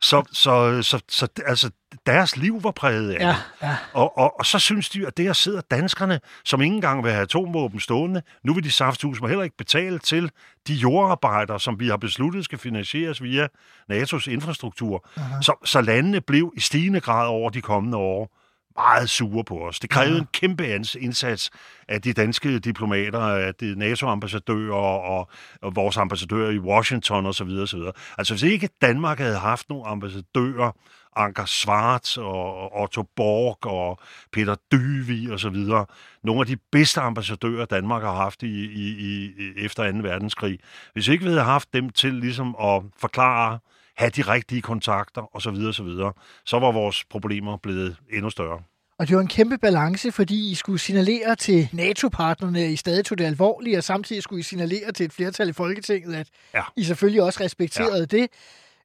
Så, så, så, så altså, deres liv var præget af Ja, ja. Og, og, og så synes de, at det her sidder danskerne, som ikke engang vil have atomvåben stående, nu vil de safthus må heller ikke betale til de jordarbejdere, som vi har besluttet skal finansieres via NATO's infrastruktur. Så, så landene blev i stigende grad over de kommende år meget sure på os. Det krævede en kæmpe indsats af de danske diplomater, af de NATO-ambassadører og, og vores ambassadører i Washington osv. osv. Altså hvis ikke Danmark havde haft nogle ambassadører, Anker Schwarz og Otto Borg og Peter Dyvi og så videre. Nogle af de bedste ambassadører, Danmark har haft i, i, i, efter 2. verdenskrig. Hvis ikke vi havde haft dem til ligesom at forklare, have de rigtige kontakter og så videre, så videre, så var vores problemer blevet endnu større. Og det var en kæmpe balance, fordi I skulle signalere til NATO-partnerne, at I stadig tog det alvorligt, og samtidig skulle I signalere til et flertal i Folketinget, at Ja. I selvfølgelig også respekterede ja. det.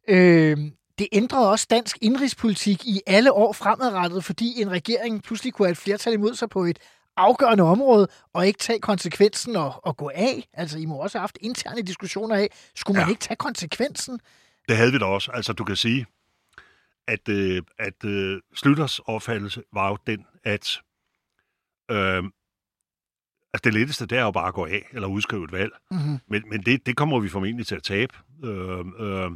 Øh, det ændrede også dansk indrigspolitik i alle år fremadrettet, fordi en regering pludselig kunne have et flertal imod sig på et afgørende område, og ikke tage konsekvensen og, og gå af. Altså, I må også have haft interne diskussioner af, skulle man Ja. ikke tage konsekvensen? Det havde vi da også. Altså, du kan sige, at, øh, at øh, Slytters opfattelse var jo den, at øh, altså det letteste, det er jo bare at gå af eller udskrive et valg. Mm-hmm. Men, men det, det kommer vi formentlig til at tabe. Øh, øh,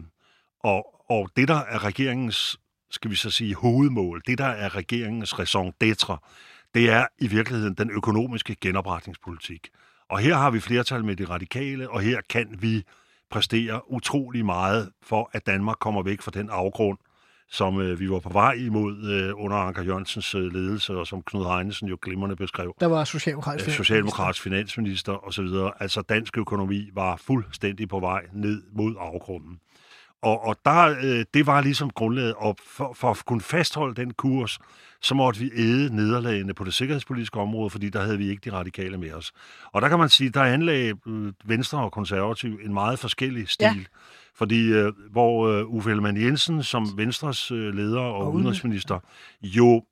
og, og det, der er regeringens, skal vi så sige, hovedmål, det, der er regeringens raison d'etre, det er i virkeligheden den økonomiske genopretningspolitik. Og her har vi flertal med de radikale, og her kan vi præstere utrolig meget for, at Danmark kommer væk fra den afgrund, som øh, vi var på vej imod øh, under Anker Jørgensens øh, ledelse, og som Knud Heinesen jo glimrende beskrev. Der var socialdemokratisk Øh, Socialdemokratisk finansminister osv. Altså dansk økonomi var fuldstændig på vej ned mod afgrunden. Og, og der, øh, det var ligesom grundlaget, og for, for at kunne fastholde den kurs, så måtte vi æde nederlagene på det sikkerhedspolitiske område, fordi der havde vi ikke de radikale med os. Og der kan man sige, der anlagde øh, Venstre og Konservativ en meget forskellig stil. Ja. Fordi øh, hvor øh, Uffe Ellemann Jensen som Venstres øh, leder og, og udenrigsminister jo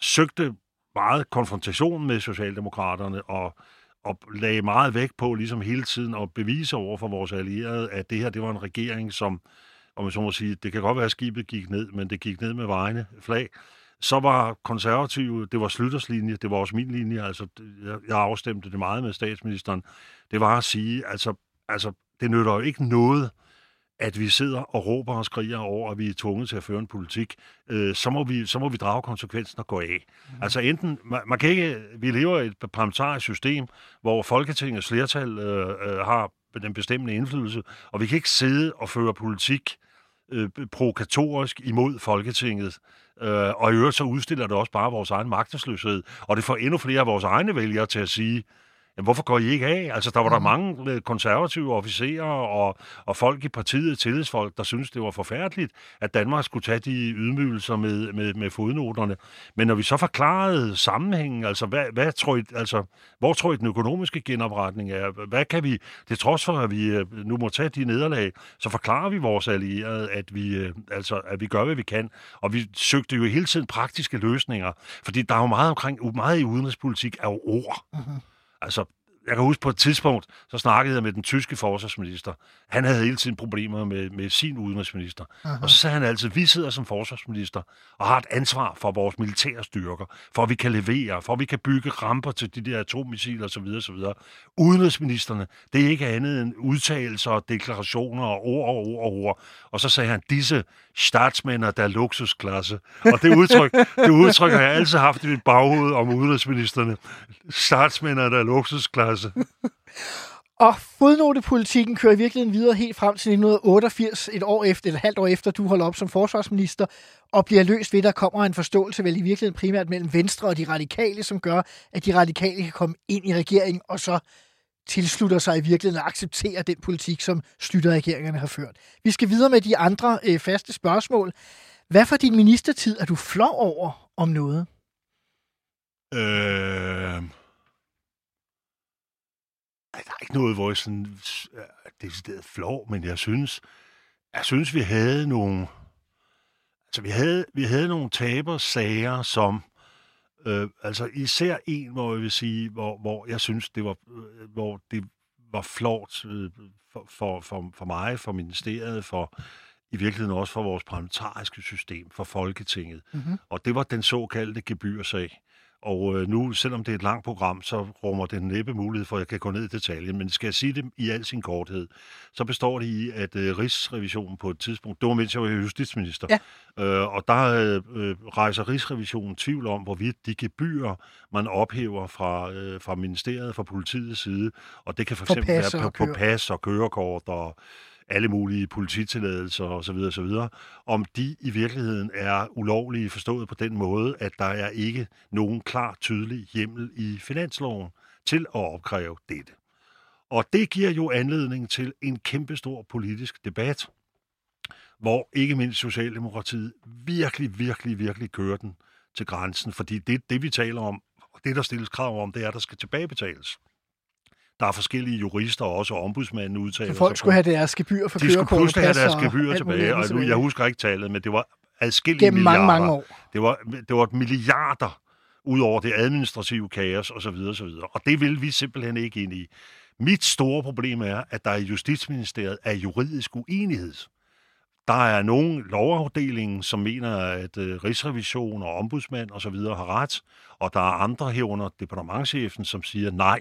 søgte meget konfrontation med Socialdemokraterne og, og lagde meget vægt på ligesom hele tiden at bevise over for vores allierede, at det her det var en regering, som, om man så må sige, det kan godt være, at skibet gik ned, men det gik ned med vejene flag. Så var konservative, det var Slytters det var også min linje, altså jeg, jeg afstemte det meget med statsministeren, det var at sige, altså, altså det nytter jo ikke noget, at vi sidder og råber og skriger over, at vi er tvunget til at føre en politik, øh, så, må vi, så må vi drage konsekvensen og gå af. Mm. Altså enten, man, man kan ikke, vi lever i et parlamentarisk system, hvor Folketingets flertal øh, øh, har den bestemmende indflydelse, og vi kan ikke sidde og føre politik øh, provokatorisk imod Folketinget, øh, og i øvrigt så udstiller det også bare vores egen magtesløshed, og det får endnu flere af vores egne vælgere til at sige, Jamen, hvorfor går I ikke af? Altså, der var der mange øh, konservative officerer og, og folk i partiet, tillidsfolk, der synes det var forfærdeligt, at Danmark skulle tage de ydmygelser med, med, med fodnoterne. Men når vi så forklarede sammenhængen, altså, hvad, hvad tror I, altså, hvor tror I den økonomiske genopretning er? Hvad kan vi, det trods for, at vi øh, nu må tage de nederlag, så forklarer vi vores allierede, at vi, øh, altså, at vi gør, hvad vi kan. Og vi søgte jo hele tiden praktiske løsninger, fordi der er jo meget omkring, meget i udenrigspolitik er jo ord. Mm-hmm. Altså, jeg kan huske på et tidspunkt, så snakkede jeg med den tyske forsvarsminister. Han havde hele tiden problemer med, med sin udenrigsminister. Aha. Og så sagde han altid, vi sidder som forsvarsminister og har et ansvar for vores militære styrker, for at vi kan levere, for at vi kan bygge ramper til de der atommissiler osv. osv. Udenrigsministerne, det er ikke andet end udtalelser og deklarationer og ord og ord og ord. Og så sagde han, disse statsmænd der luksusklasse. Og det udtryk, det udtryk har jeg altid haft i mit baghoved om udenrigsministerne. Statsmænd der luksusklasse. Og fodnotepolitikken kører i virkeligheden videre helt frem til 1988, et år efter, et halvt år efter, du holder op som forsvarsminister, og bliver løst ved, at der kommer en forståelse vel i virkeligheden primært mellem Venstre og de radikale, som gør, at de radikale kan komme ind i regeringen, og så tilslutter sig i virkeligheden og accepterer den politik, som regeringerne har ført. Vi skal videre med de andre øh, faste spørgsmål. Hvad for din ministertid er du flov over om noget? Øh... Der er ikke noget, hvor jeg sådan øh, er flov, men jeg synes, jeg synes, vi havde nogle, altså vi havde, vi havde nogle tabersager, som, øh, altså især en, hvor jeg vil sige, hvor, hvor jeg synes, det var, øh, hvor det var flot øh, for, for, for, for mig, for ministeriet, for i virkeligheden også for vores parlamentariske system, for Folketinget. Mm-hmm. Og det var den såkaldte gebyrsag. Og øh, nu, selvom det er et langt program, så rummer det næppe mulighed for, at jeg kan gå ned i detaljen. Men skal jeg sige det i al sin korthed, så består det i, at øh, Rigsrevisionen på et tidspunkt, det var mens jeg var justitsminister, ja. øh, og der øh, rejser Rigsrevisionen tvivl om, hvorvidt de gebyrer, man ophæver fra, øh, fra ministeriet, fra politiets side, og det kan for eksempel være på, på pas og kørekort og alle mulige polititilladelser osv. osv., om de i virkeligheden er ulovlige forstået på den måde, at der er ikke nogen klar, tydelig hjemmel i finansloven til at opkræve dette. Og det giver jo anledning til en kæmpestor politisk debat, hvor ikke mindst Socialdemokratiet virkelig, virkelig, virkelig kører den til grænsen, fordi det, det vi taler om, og det der stilles krav om, det er, at der skal tilbagebetales. Der er forskellige jurister, og også ombudsmanden udtaler Så folk skulle have deres gebyr for De skulle pludselig have deres gebyr tilbage, og nu, jeg husker ikke tallet, men det var adskillige Gennem milliarder. mange, mange år. Det var, det var milliarder ud over det administrative kaos osv. osv. Og det vil vi simpelthen ikke ind i. Mit store problem er, at der i Justitsministeriet er juridisk uenighed. Der er nogen lovafdelingen, som mener, at øh, Rigsrevision og ombudsmand og så videre har ret, og der er andre herunder departementchefen, som siger, nej,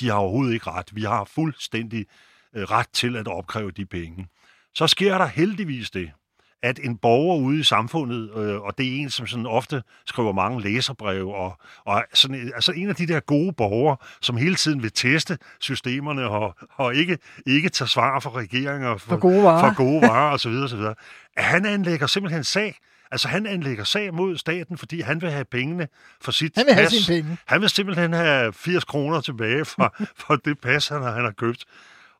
de har overhovedet ikke ret. Vi har fuldstændig øh, ret til at opkræve de penge. Så sker der heldigvis det, at en borger ude i samfundet, øh, og det er en, som sådan ofte skriver mange læserbreve, og, og sådan, altså en af de der gode borgere, som hele tiden vil teste systemerne, og, og ikke, ikke tage svar for regeringer for, for gode varer, for gode varer osv., osv. Han anlægger simpelthen sag, Altså, han anlægger sag mod staten, fordi han vil have pengene for sit Han vil pas. have sine penge. Han vil simpelthen have 80 kroner tilbage for, [LAUGHS] for det pas, han har, han har købt.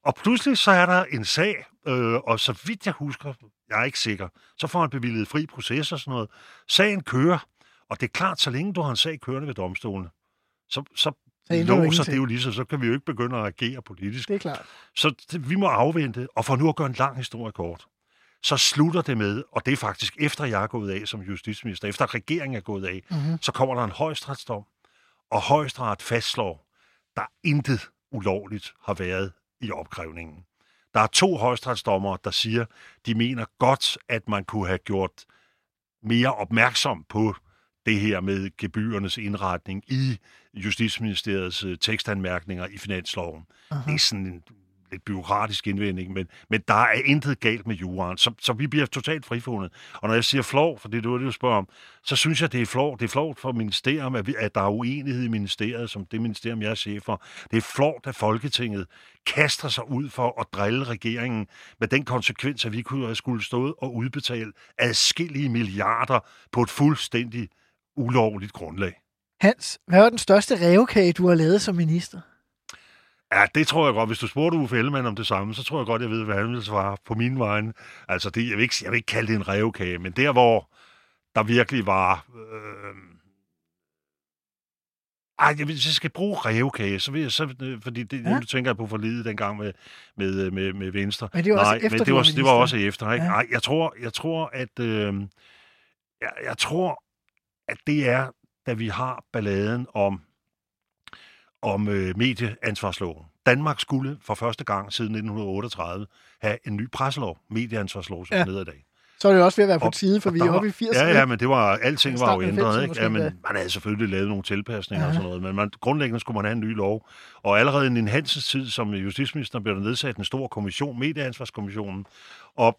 Og pludselig så er der en sag, øh, og så vidt jeg husker, jeg er ikke sikker, så får han bevilget fri proces og sådan noget. Sagen kører, og det er klart, så længe du har en sag kørende ved domstolen, så, så låser det jo lige så, så kan vi jo ikke begynde at agere politisk. Det er klart. Så det, vi må afvente, og for nu at gøre en lang historie kort, så slutter det med, og det er faktisk efter jeg er gået af som justitsminister, efter regeringen er gået af, mm-hmm. så kommer der en højesteretsdom, og højesteret fastslår, der intet ulovligt har været i opkrævningen. Der er to højesteretsdommere, der siger, de mener godt, at man kunne have gjort mere opmærksom på det her med gebyrernes indretning i Justitsministeriets øh, tekstanmærkninger i finansloven. Aha. Det er sådan en lidt byråkratisk indvending, men, men der er intet galt med juraen, så, så vi bliver totalt frifundet. Og når jeg siger flov, for det er det, du spørger om, så synes jeg, det er flov. Det er flov for ministerium, at, vi, at der er uenighed i ministeriet, som det ministerium, jeg er chef for. Det er flov, at Folketinget kaster sig ud for at drille regeringen med den konsekvens, at vi kunne have skulle stået og udbetale adskillige milliarder på et fuldstændig ulovligt grundlag. Hans, hvad var den største revkage, du har lavet som minister? Ja, det tror jeg godt. Hvis du spurgte Uffe Ellemann om det samme, så tror jeg godt, jeg ved, hvad han vil svare på min vegne. Altså, det, jeg, vil ikke, jeg vil ikke kalde det en revkage, men der, hvor der virkelig var... Øh, ej, hvis jeg skal bruge revkage, så vil jeg så, øh, fordi det, ja. nu tænker jeg på forlidet dengang med, med, med, med Venstre. Men det var Nej, også efter, men det var, det var også efter, ikke? Ja. Nej, jeg tror, jeg tror, at øh, jeg, jeg tror, at det er, da vi har balladen om om øh, medieansvarsloven. Danmark skulle for første gang siden 1938 have en ny presselov, medieansvarslov, som Ja. hedder i dag. Så er det jo også ved at være på tide, for vi er oppe i 80'erne. Ja, ja, men det var, alting var jo ændret, 90'erne ikke? Ja, men man havde selvfølgelig lavet nogle tilpasninger ja. og sådan noget, men man, grundlæggende skulle man have en ny lov. Og allerede i Nien Hansens tid som justitsminister blev der nedsat en stor kommission, Medieansvarskommissionen, og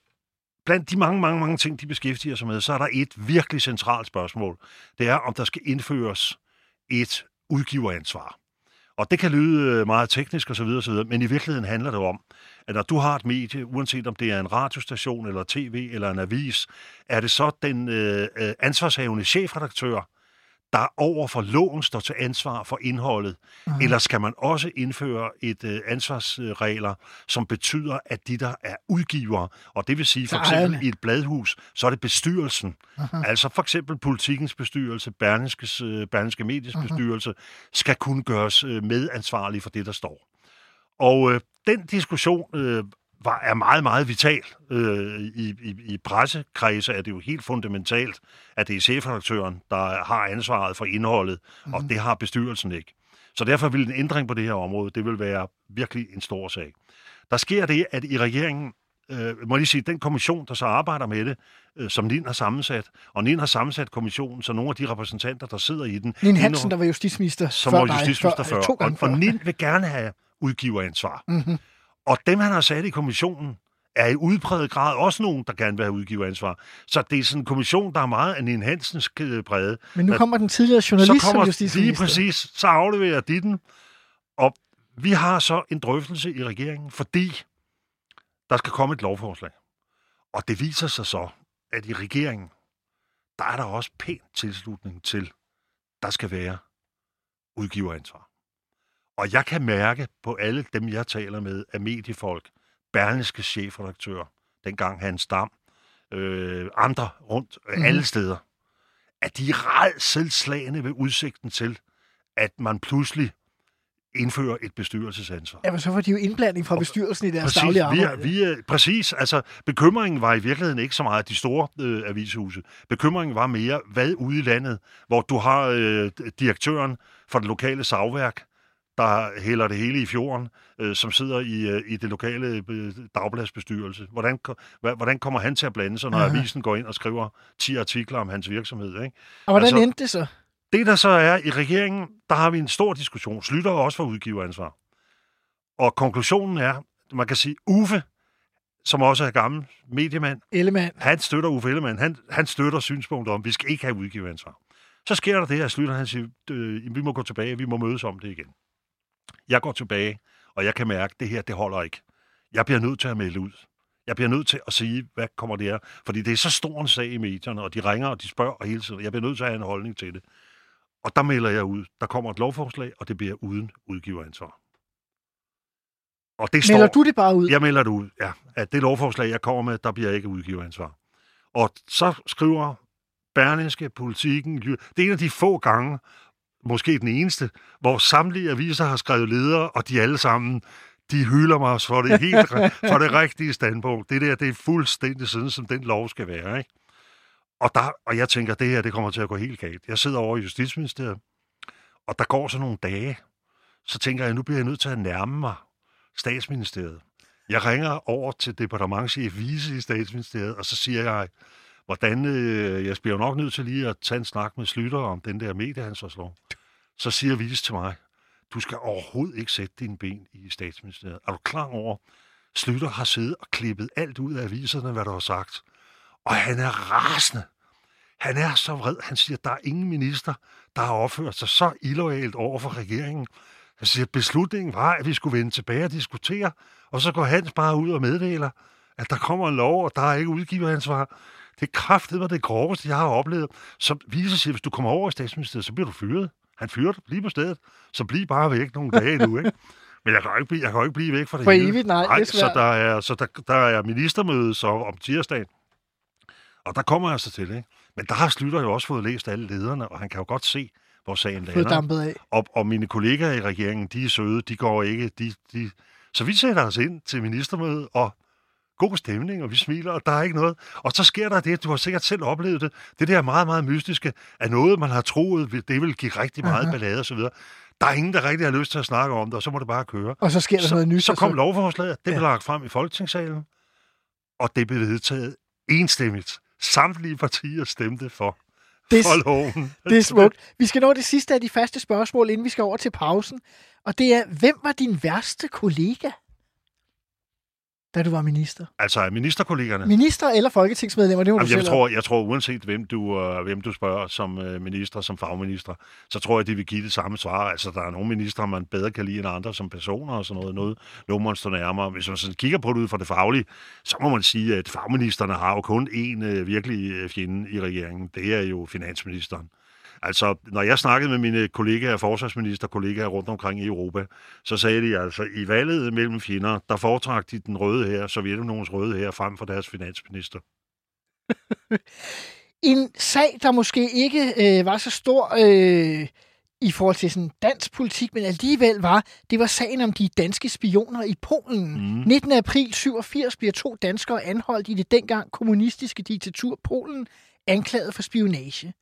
blandt de mange, mange, mange ting, de beskæftiger sig med, så er der et virkelig centralt spørgsmål. Det er, om der skal indføres et udgiveransvar. Og det kan lyde øh, meget teknisk osv., osv., men i virkeligheden handler det om, at når du har et medie, uanset om det er en radiostation eller tv eller en avis, er det så den øh, øh ansvarshavende chefredaktør, der over for loven står til ansvar for indholdet, Mhm. uh-huh. eller skal man også indføre et øh, ansvarsregler, som betyder, at de, der er udgivere, og det vil sige for eksempel i et bladhus, så er det bestyrelsen, Aha. Altså for eksempel politikens bestyrelse, Berlingskes, øh, Berlingske Medies bestyrelse, skal kunne gøres øh, medansvarlige for det, der står. Og øh, den diskussion øh, var, er meget, meget vital. Øh, i, i, I pressekredse er det jo helt fundamentalt, at det er chefredaktøren, der har ansvaret for indholdet, mm. og det har bestyrelsen ikke. Så derfor vil en ændring på det her område, det vil være virkelig en stor sag. Der sker det, at i regeringen, øh, må lige sige, den kommission, der så arbejder med det, øh, som NIN har sammensat, og NIN har sammensat kommissionen, så nogle af de repræsentanter, der sidder i den... Nin Hansen, der var justitsminister som før var dig, justitsminister før. To Og, gange og før. NIN vil gerne have udgiveransvar. Mhm. Og dem, han har sat i kommissionen, er i udpræget grad også nogen, der gerne vil have udgiveransvar. Så det er sådan en kommission, der er meget af Nin Hansens præget. Men nu at- kommer den tidligere Så journalist som kommer justitsminister. lige præcis, så afleverer de den. Og vi har så en drøftelse i regeringen, fordi der skal komme et lovforslag. Og det viser sig så, at i regeringen, der er der også pæn tilslutning til, der skal være udgiveransvar. Og jeg kan mærke på alle dem, jeg taler med, af mediefolk, Berlingske chefredaktør, dengang Hans Dam, øh, andre rundt, mm. alle steder, at de er rædselslagende ved udsigten til, at man pludselig indfører et bestyrelsesansvar. Ja, men så får de jo indblanding fra bestyrelsen i deres Præcis, daglige vi er, arbejde. vi er, præcis, altså bekymringen var i virkeligheden ikke så meget de store øh, avishuse. Bekymringen var mere, hvad ude i landet, hvor du har øh, direktøren for det lokale savværk, der hælder det hele i fjorden, øh, som sidder i, øh, i det lokale øh, dagbladsbestyrelse. Hvordan, hvordan kommer han til at blande sig, når Aha. avisen går ind og skriver 10 artikler om hans virksomhed? Ikke? Og hvordan altså- endte det så? Det, der så er i regeringen, der har vi en stor diskussion. Slytter jo også for udgiveransvar. Og konklusionen er, man kan sige, Uffe, som også er gammel mediemand, Ellemann. han støtter Uffe Ellemann, han, han støtter synspunktet om, at vi skal ikke have udgiveransvar. Så sker der det, at Slytter han siger, øh, vi må gå tilbage, vi må mødes om det igen. Jeg går tilbage, og jeg kan mærke, at det her, det holder ikke. Jeg bliver nødt til at melde ud. Jeg bliver nødt til at sige, hvad kommer det her? Fordi det er så stor en sag i medierne, og de ringer, og de spørger og hele tiden. Jeg bliver nødt til at have en holdning til det. Og der melder jeg ud. Der kommer et lovforslag, og det bliver uden udgiveransvar. Og det Melder står, du det bare ud? Jeg melder det ud, ja. At det lovforslag, jeg kommer med, der bliver ikke udgiveransvar. Og så skriver Berlingske, Politikken, det er en af de få gange, måske den eneste, hvor samtlige aviser har skrevet ledere, og de alle sammen, de hylder mig for det, helt, [LAUGHS] for det rigtige standpunkt. Det der, det er fuldstændig sådan, som den lov skal være, ikke? Og, der, og jeg tænker, det her, det kommer til at gå helt galt. Jeg sidder over i Justitsministeriet, og der går så nogle dage, så tænker jeg, nu bliver jeg nødt til at nærme mig statsministeriet. Jeg ringer over til departementchef Vise i statsministeriet, og så siger jeg, hvordan, øh, jeg bliver nok nødt til lige at tage en snak med Slytter om den der medieansvarslov. Så siger Vise til mig, du skal overhovedet ikke sætte dine ben i statsministeriet. Er du klar over, Slytter har siddet og klippet alt ud af aviserne, hvad der har sagt. Og han er rasende. Han er så vred. Han siger, der er ingen minister, der har opført sig så illoyalt over for regeringen. Han siger, beslutningen var, at vi skulle vende tilbage og diskutere, og så går Hans bare ud og meddeler, at der kommer en lov, og der er ikke udgiveransvar. Det kraftigt mig det groveste, jeg har oplevet. Så viser sig, hvis du kommer over i statsministeriet, så bliver du fyret. Han fyrer dig lige på stedet, så bliv bare væk nogle dage nu, ikke? Men jeg kan jo ikke blive, jeg kan jo ikke blive væk fra det For hele. evigt, nej, er så der er, så der, der er ministermøde så om tirsdagen. Og der kommer jeg så til, ikke? Men der har Slytter jo også fået læst alle lederne, og han kan jo godt se, hvor sagen lander. dampet af. Og, og mine kollegaer i regeringen, de er søde, de går ikke, de, de... Så vi sætter os ind til ministermødet, og god stemning, og vi smiler, og der er ikke noget. Og så sker der det, du har sikkert selv oplevet det, det der meget, meget mystiske, at noget, man har troet, det vil give rigtig meget Aha. ballade osv., der er ingen, der rigtig har lyst til at snakke om det, og så må det bare køre. Og så sker der så, noget nyt. Så kom lovforslaget, det Ja. blev lagt frem i Folketingssalen, og det blev vedtaget enstemmigt. Samtlige partier stemte for, Det for loven. [LAUGHS] Det er smukt. Vi skal nå det sidste af de faste spørgsmål, inden vi skal over til pausen. Og det er, hvem var din værste kollega, da du var minister? Altså ministerkollegerne. Minister eller folketingsmedlemmer, det må Jamen, du jeg, tror, jeg tror, uanset hvem du, øh, hvem du spørger som øh, minister, som fagminister, så tror jeg, de vil give det samme svar. Altså, der er nogle ministre, man bedre kan lide end andre som personer og sådan noget. Noget, noget man står nærmere. Hvis man sådan kigger på det ud fra det faglige, så må man sige, at fagministerne har jo kun én øh, virkelig øh, fjende i regeringen. Det er jo finansministeren. Altså, når jeg snakkede med mine kollegaer, forsvarsminister, kollegaer rundt omkring i Europa, så sagde de altså, i valget mellem fjender, der foretrak de den røde her, Sovjetunionens røde her, frem for deres finansminister. [LAUGHS] En sag, der måske ikke øh, var så stor øh, i forhold til sådan dansk politik, men alligevel var, det var sagen om de danske spioner i Polen. Mm. 19. april 87 bliver to danskere anholdt i det dengang kommunistiske diktatur Polen, anklaget for spionage.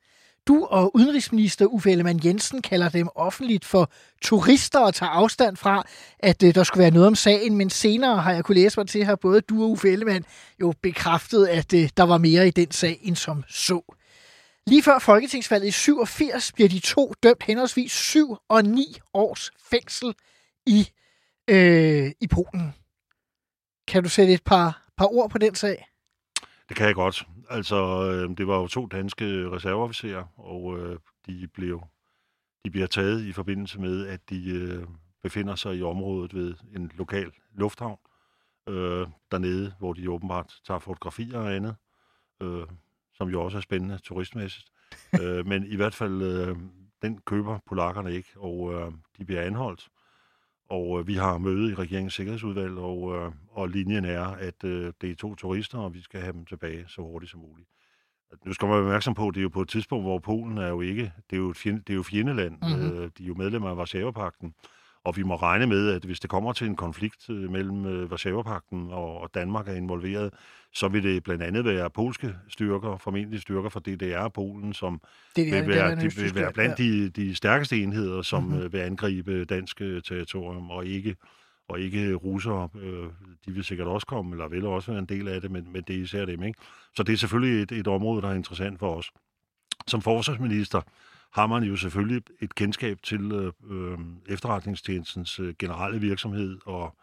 Du og udenrigsminister Uffe Ellemann Jensen kalder dem offentligt for turister og tager afstand fra, at øh, der skulle være noget om sagen, men senere har jeg kunne læse mig til har både du og Uffe Ellemann jo bekræftet, at øh, der var mere i den sag end som så. Lige før folketingsvalget i 87 bliver de to dømt henholdsvis 7 og 9 års fængsel i, øh, i Polen. Kan du sætte et par, par ord på den sag? Det kan jeg godt. Altså, øh, det var jo to danske reserveofficerer, og øh, de blev de bliver taget i forbindelse med, at de øh, befinder sig i området ved en lokal lufthavn øh, dernede, hvor de åbenbart tager fotografier og andet, øh, som jo også er spændende turistmæssigt. [LAUGHS] øh, men i hvert fald, øh, den køber polakkerne ikke, og øh, de bliver anholdt. Og øh, vi har møde i regeringens sikkerhedsudvalg, og, øh, og linjen er, at øh, det er to turister, og vi skal have dem tilbage så hurtigt som muligt. Nu skal man være opmærksom på, at det er jo på et tidspunkt, hvor Polen er jo ikke, det er jo et fjende, det er jo fjendeland. Mhm. Mm-hmm. Øh, de er jo medlemmer af Varsava-pakten. Og vi må regne med, at hvis det kommer til en konflikt øh, mellem øh, Varsava-pakten og, og Danmark er involveret, så vil det blandt andet være polske styrker, formentlig styrker fra DDR og Polen, som Det er vil være, de vil være blandt ja. de, de stærkeste enheder, som Mhm. mm-hmm. vil angribe dansk øh, territorium, og ikke, og ikke russere. Øh, de vil sikkert også komme, eller vil også være en del af det, men, men det er især dem. Ikke? Så det er selvfølgelig et, et område, der er interessant for os. Som forsvarsminister har man jo selvfølgelig et kendskab til øh, øh, efterretningstjenestens øh, generelle virksomhed, og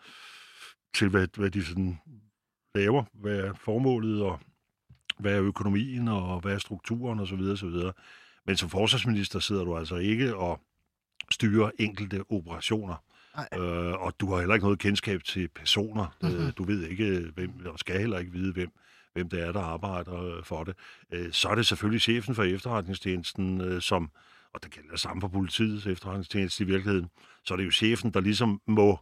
til hvad, hvad de sådan laver, hvad er formålet, og hvad er økonomien, og hvad er strukturen, osv. osv. Men som forsvarsminister sidder du altså ikke og styrer enkelte operationer. Øh, og du har heller ikke noget kendskab til personer. Mhm. Mm-hmm. Du ved ikke, hvem, og skal heller ikke vide, hvem, hvem det er, der arbejder øh, for det. Øh, så er det selvfølgelig chefen for efterretningstjenesten, øh, som, og det gælder samme for politiets efterretningstjeneste i virkeligheden, så er det jo chefen, der ligesom må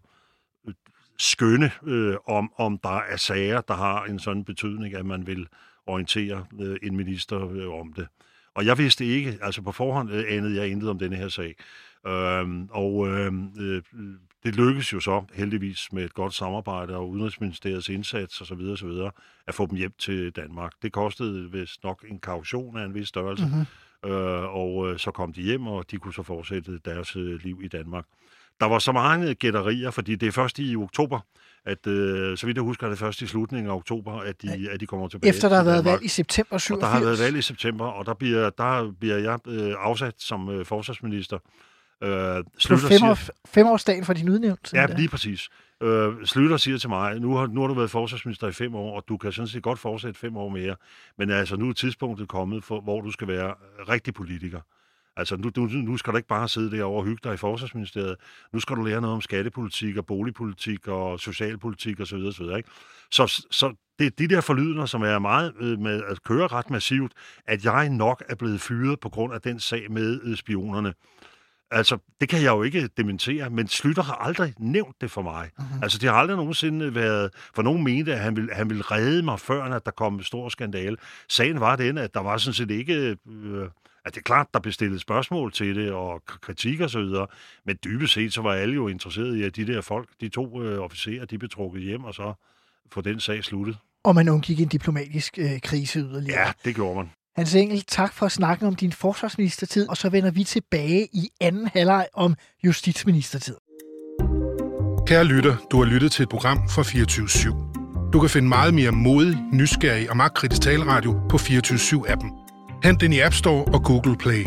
skønne, øh, om, om der er sager, der har en sådan betydning, at man vil orientere øh, en minister øh, om det. Og jeg vidste ikke, altså på forhånd øh, anede jeg intet om denne her sag. Øhm, øhm, øh, og øh, øh, det lykkedes jo så heldigvis med et godt samarbejde og Udenrigsministeriets indsats osv. osv. at få dem hjem til Danmark. Det kostede vist nok en kaution af en vis størrelse. Mm-hmm. Øh, og øh, så kom de hjem, og de kunne så fortsætte deres øh, liv i Danmark. Der var så mange gætterier, fordi det er først i oktober, at øh, så vidt jeg husker, er det først i slutningen af oktober, at de, at de kommer tilbage Efter der har været valg i september 87. Og der har været valg i september, og der bliver, der bliver jeg øh, afsat som øh, forsvarsminister. Øh, På Slytter fem siger- år, femårsdagen for din udnævnelse. Ja, lige præcis. Øh, Slytter siger til mig, nu har, nu har du været forsvarsminister i fem år, og du kan sådan set godt fortsætte fem år mere, men altså nu er tidspunktet kommet, for, hvor du skal være rigtig politiker. Altså nu, nu, nu skal du ikke bare sidde derovre og hygge dig i forsvarsministeriet. Nu skal du lære noget om skattepolitik og boligpolitik og socialpolitik osv. osv. Ikke? Så, så det er de der forlydender, som er meget øh, med at køre ret massivt, at jeg nok er blevet fyret på grund af den sag med øh, spionerne. Altså, det kan jeg jo ikke dementere, men Slytter har aldrig nævnt det for mig. Mm-hmm. Altså, det har aldrig nogensinde været, for nogen mente, at han ville, han ville redde mig, før at der kom en stor skandale. Sagen var den, at der var sådan set ikke... Øh, at det er klart, der blev stillet spørgsmål til det, og kritik og så videre, men dybest set, så var alle jo interesseret i, at de der folk, de to øh, officerer, de blev trukket hjem, og så få den sag sluttet. Og man undgik en diplomatisk øh, krise yderligere. Ja, det gjorde man. Hans Engel, tak for at snakke om din forsvarsministertid, og så vender vi tilbage i anden halvleg om justitsministertid. Kære lytter, du har lyttet til et program fra 24 /7. Du kan finde meget mere modig, nysgerrig og magtkritisk taleradio på 24 7 appen Hent den i App Store og Google Play.